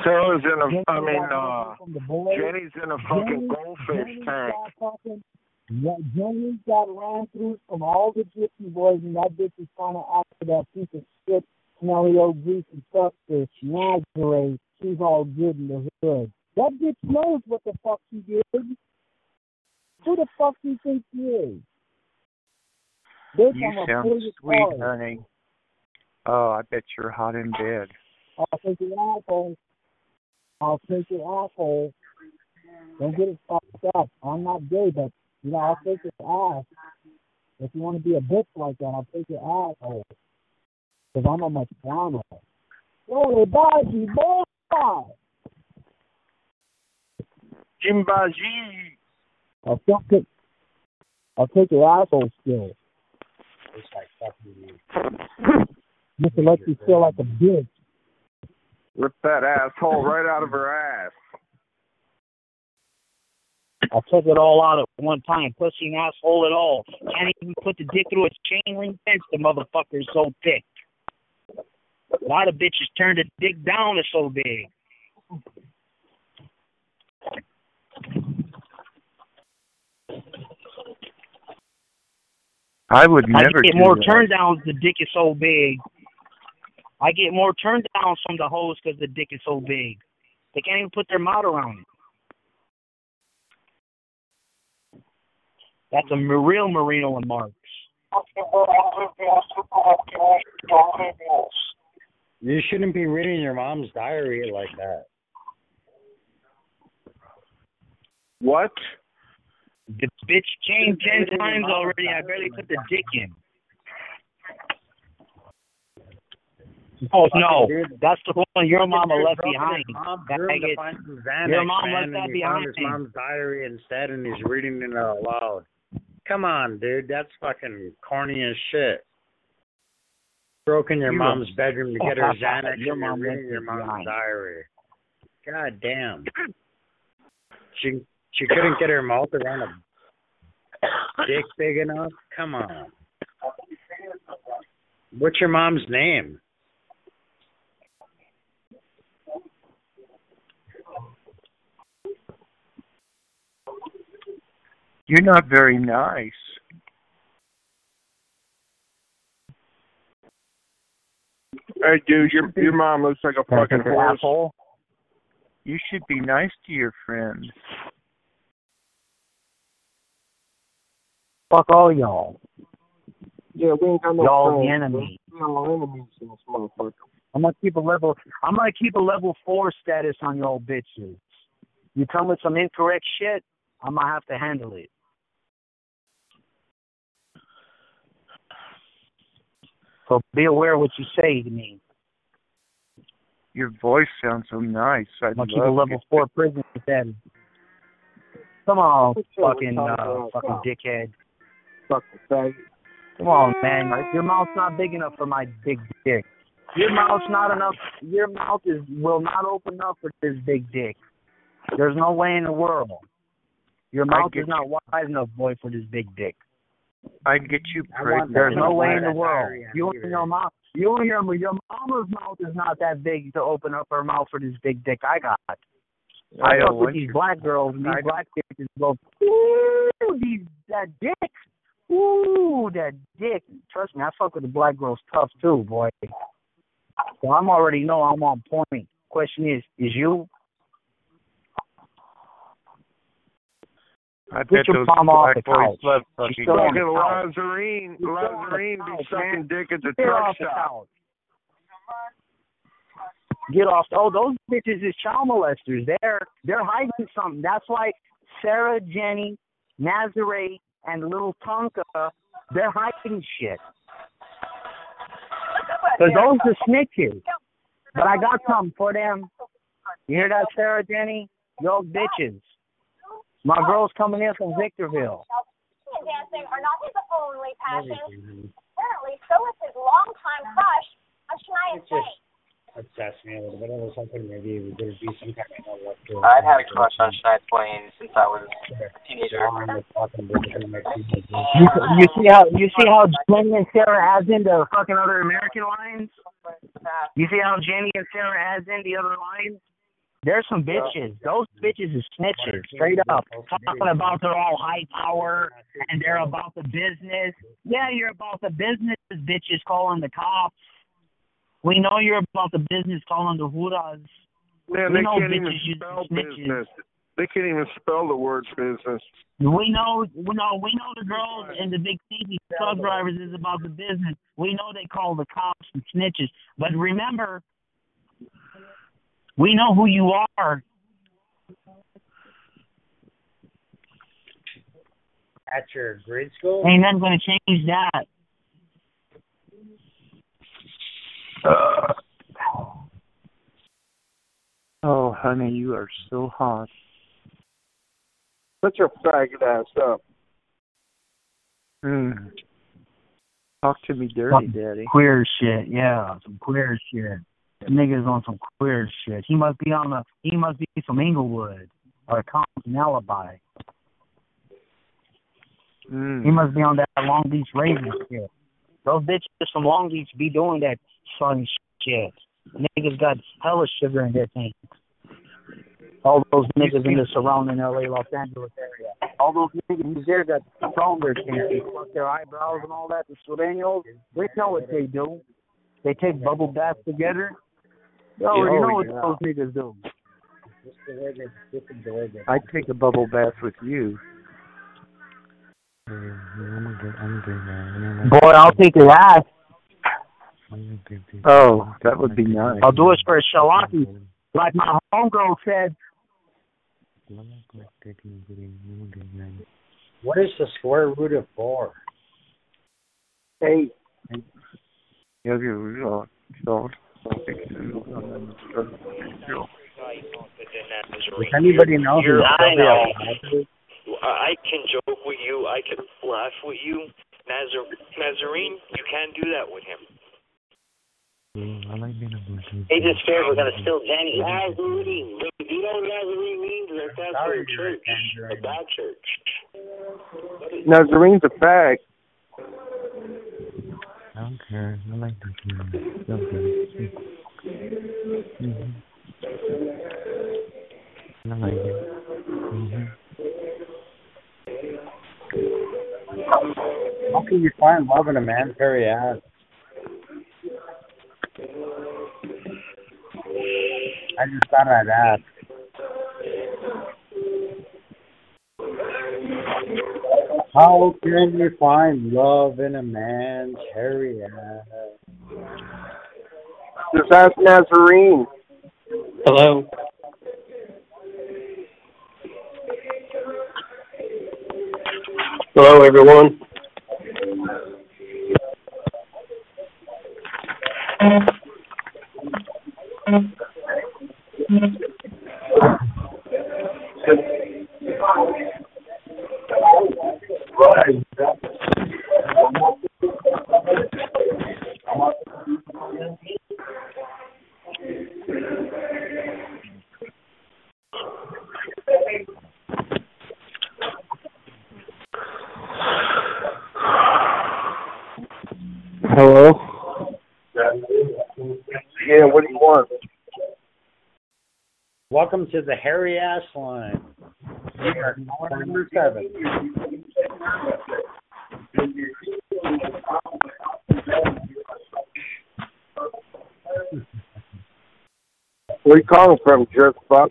Sarah's in a, Jenny I mean, uh, away from the boys. Jenny's in a fucking Jenny- goldfish tank. fucking- Yeah, Jenny got ran through from all the gypsy boys, and that bitch is trying to after that piece of shit, smelly old greasy fuckfish, Nazareth. She's all good in the hood. That bitch knows what the fuck she did. Who the fuck do you think she is? Bitch, You I'm sound pretty sweet, hard. honey. Oh, I bet you're hot in bed. I'll take your asshole. I'll take your asshole. Don't get it fucked up. I'm not gay, but you know, I'll take your ass. If you want to be a bitch like that, I'll take your asshole. Because I'm a Mexican. Holy Baji, boy! Jimbaji. I'll take it. I'll take your asshole still. Just to let you feel like a bitch. Rip that asshole right out of her ass. I'll take it all out at one time. Pussy and asshole at all. Can't even put the dick through a chain link fence. The motherfucker's so thick. A lot of bitches turn the dick down. It's so big. I would I never get do more that. turn downs. The dick is so big. I get more turn downs from the hoes because the dick is so big. They can't even put their mouth around it. That's a real Merino and Marks. You shouldn't be reading your mom's diary like that. What? The bitch changed ten times already. I barely put the dick in. Oh no, that's the one your mama left behind. Your mom left that behind. his mom's diary instead, and he's reading it out loud. Come on, dude, that's fucking corny as shit. Broke in your You mom's are- bedroom to get her Xanax, Your mom reading your mom's behind. diary. God damn. She she couldn't get her mouth around a dick big enough. Come on. What's your mom's name? You're not very nice. Hey, dude, your your mom looks like a fucking asshole. You should be nice to your friend. Fuck all y'all. Yeah, we ain't got no Y'all the friends, enemy. bro. We got no enemies in this motherfucker. I'm gonna keep a level. I'm gonna keep a level four status on y'all bitches. You come with some incorrect shit, I'm gonna have to handle it. So be aware of what you say to me. Your voice sounds so nice. I I'm gonna keep a level it. four prison status. Come on, What's fucking uh, fucking up? dickhead. Fucking faggot. Come on, man. Your mouth's not big enough for my big dick. Your mouth's not enough. Your mouth is will not open up for this big dick. There's no way in the world. Your mouth is not wide enough, boy, for this big dick. I'd get you pregnant. There's no way in the world. You and your mouth. You and your your mama's mouth is not that big to open up her mouth for this big dick I got. I I fuck don't with these black girls and these I- black bitches go, ooh, these that dick, ooh, that dick. Trust me, I fuck with the black girls tough too, boy. So I'm already know I'm on point. Question is, is you? I Get bet your those mom off black the boys couch. love She's fucking still on Fucking the couch. Lazarine, She's still on the Lazarine be couch, sucking dick at the Get truck off the stop. couch. Get off. Oh, those bitches is child molesters. They're they're hiding something. That's why Sarah, Jenny, Nazare, and little Tonka, they're hiding shit. Cause those are snitches. But I got something for them. You hear that, Sarah, Jenny? Those bitches. My girl's coming in from Victorville. dancing are not his only passions. Apparently, so is his longtime crush on Shania It's Twain. Me with whatever something maybe there'd be some kind of like I'd had a crush on Shania Twain since I was a teenager. You, you see how you see how Jenny and Sarah adds in the fucking other American lines? You see how Jenny and Sarah adds in the other lines? There's some bitches. Those bitches is snitches, straight up. Talking about they're all high power and they're about the business. Yeah, you're about the business, bitches calling the cops. We know you're about the business calling the huras. Man, We they know can't even bitches use spell business. They can't even spell the word business. We know, we know, we know the girls and the big city truck drivers is about the business. We know they call the cops and snitches, but remember, we know who you are. At your grade school? Ain't nothing gonna change that. Oh, honey, you are so hot. Put your faggot ass up. Mm. Talk to me dirty, Fucking daddy. Queer shit, yeah, some queer shit. Niggas on some queer shit. He must be on the. He must be from Inglewood or Compton Alibi. Mm. He must be on that Long Beach Raven shit. Those bitches from Long Beach be doing that funny shit. Niggas got hella sugar in their tanks. All those niggas in the surrounding LA, Los Angeles area. All those niggas there got thrown their. They fuck their eyebrows and all that. The Sureños, they know what they do. They take bubble baths together. They already Oh, know what yeah. those niggas do. I'd take a bubble bath with you. Boy, I'll take your ass. Oh, that would be nice. I'll do it for a shalaki. Like my homegirl said, What is the square root of four? Eight. Yeah, you know, so. Does anybody know who I know. I can joke with you. I can laugh with you. Nazar- Nazarene, you can't do that with him. Hey, this fair, we're gonna steal Jenny. Nazarene. Look, you know what Nazarene means? That that's from church, a bad church. Nazarene's a fag. I don't care. I like this mm-hmm. I like it. Mm-hmm. can you find love in a man's hairy ass? I just thought I'd ask. How can you find love in a man's hairy ass? Just ask Nazarene. Hello. Hello, everyone. Hello? Yeah, what do you want? Welcome to the hairy ass line. We are caller number seven. Where you calling from, jerk fuck?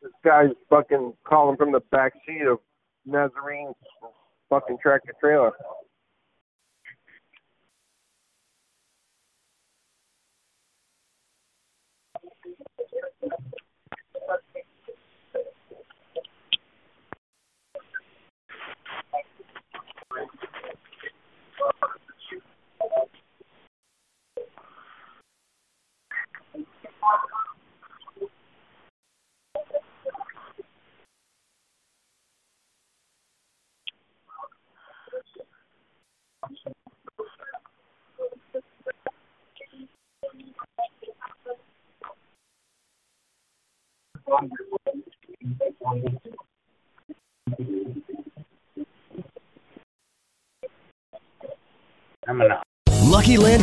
This guy's fucking calling from the back seat of Nazarene's fucking tractor trailer. I'm gonna. Lucky Land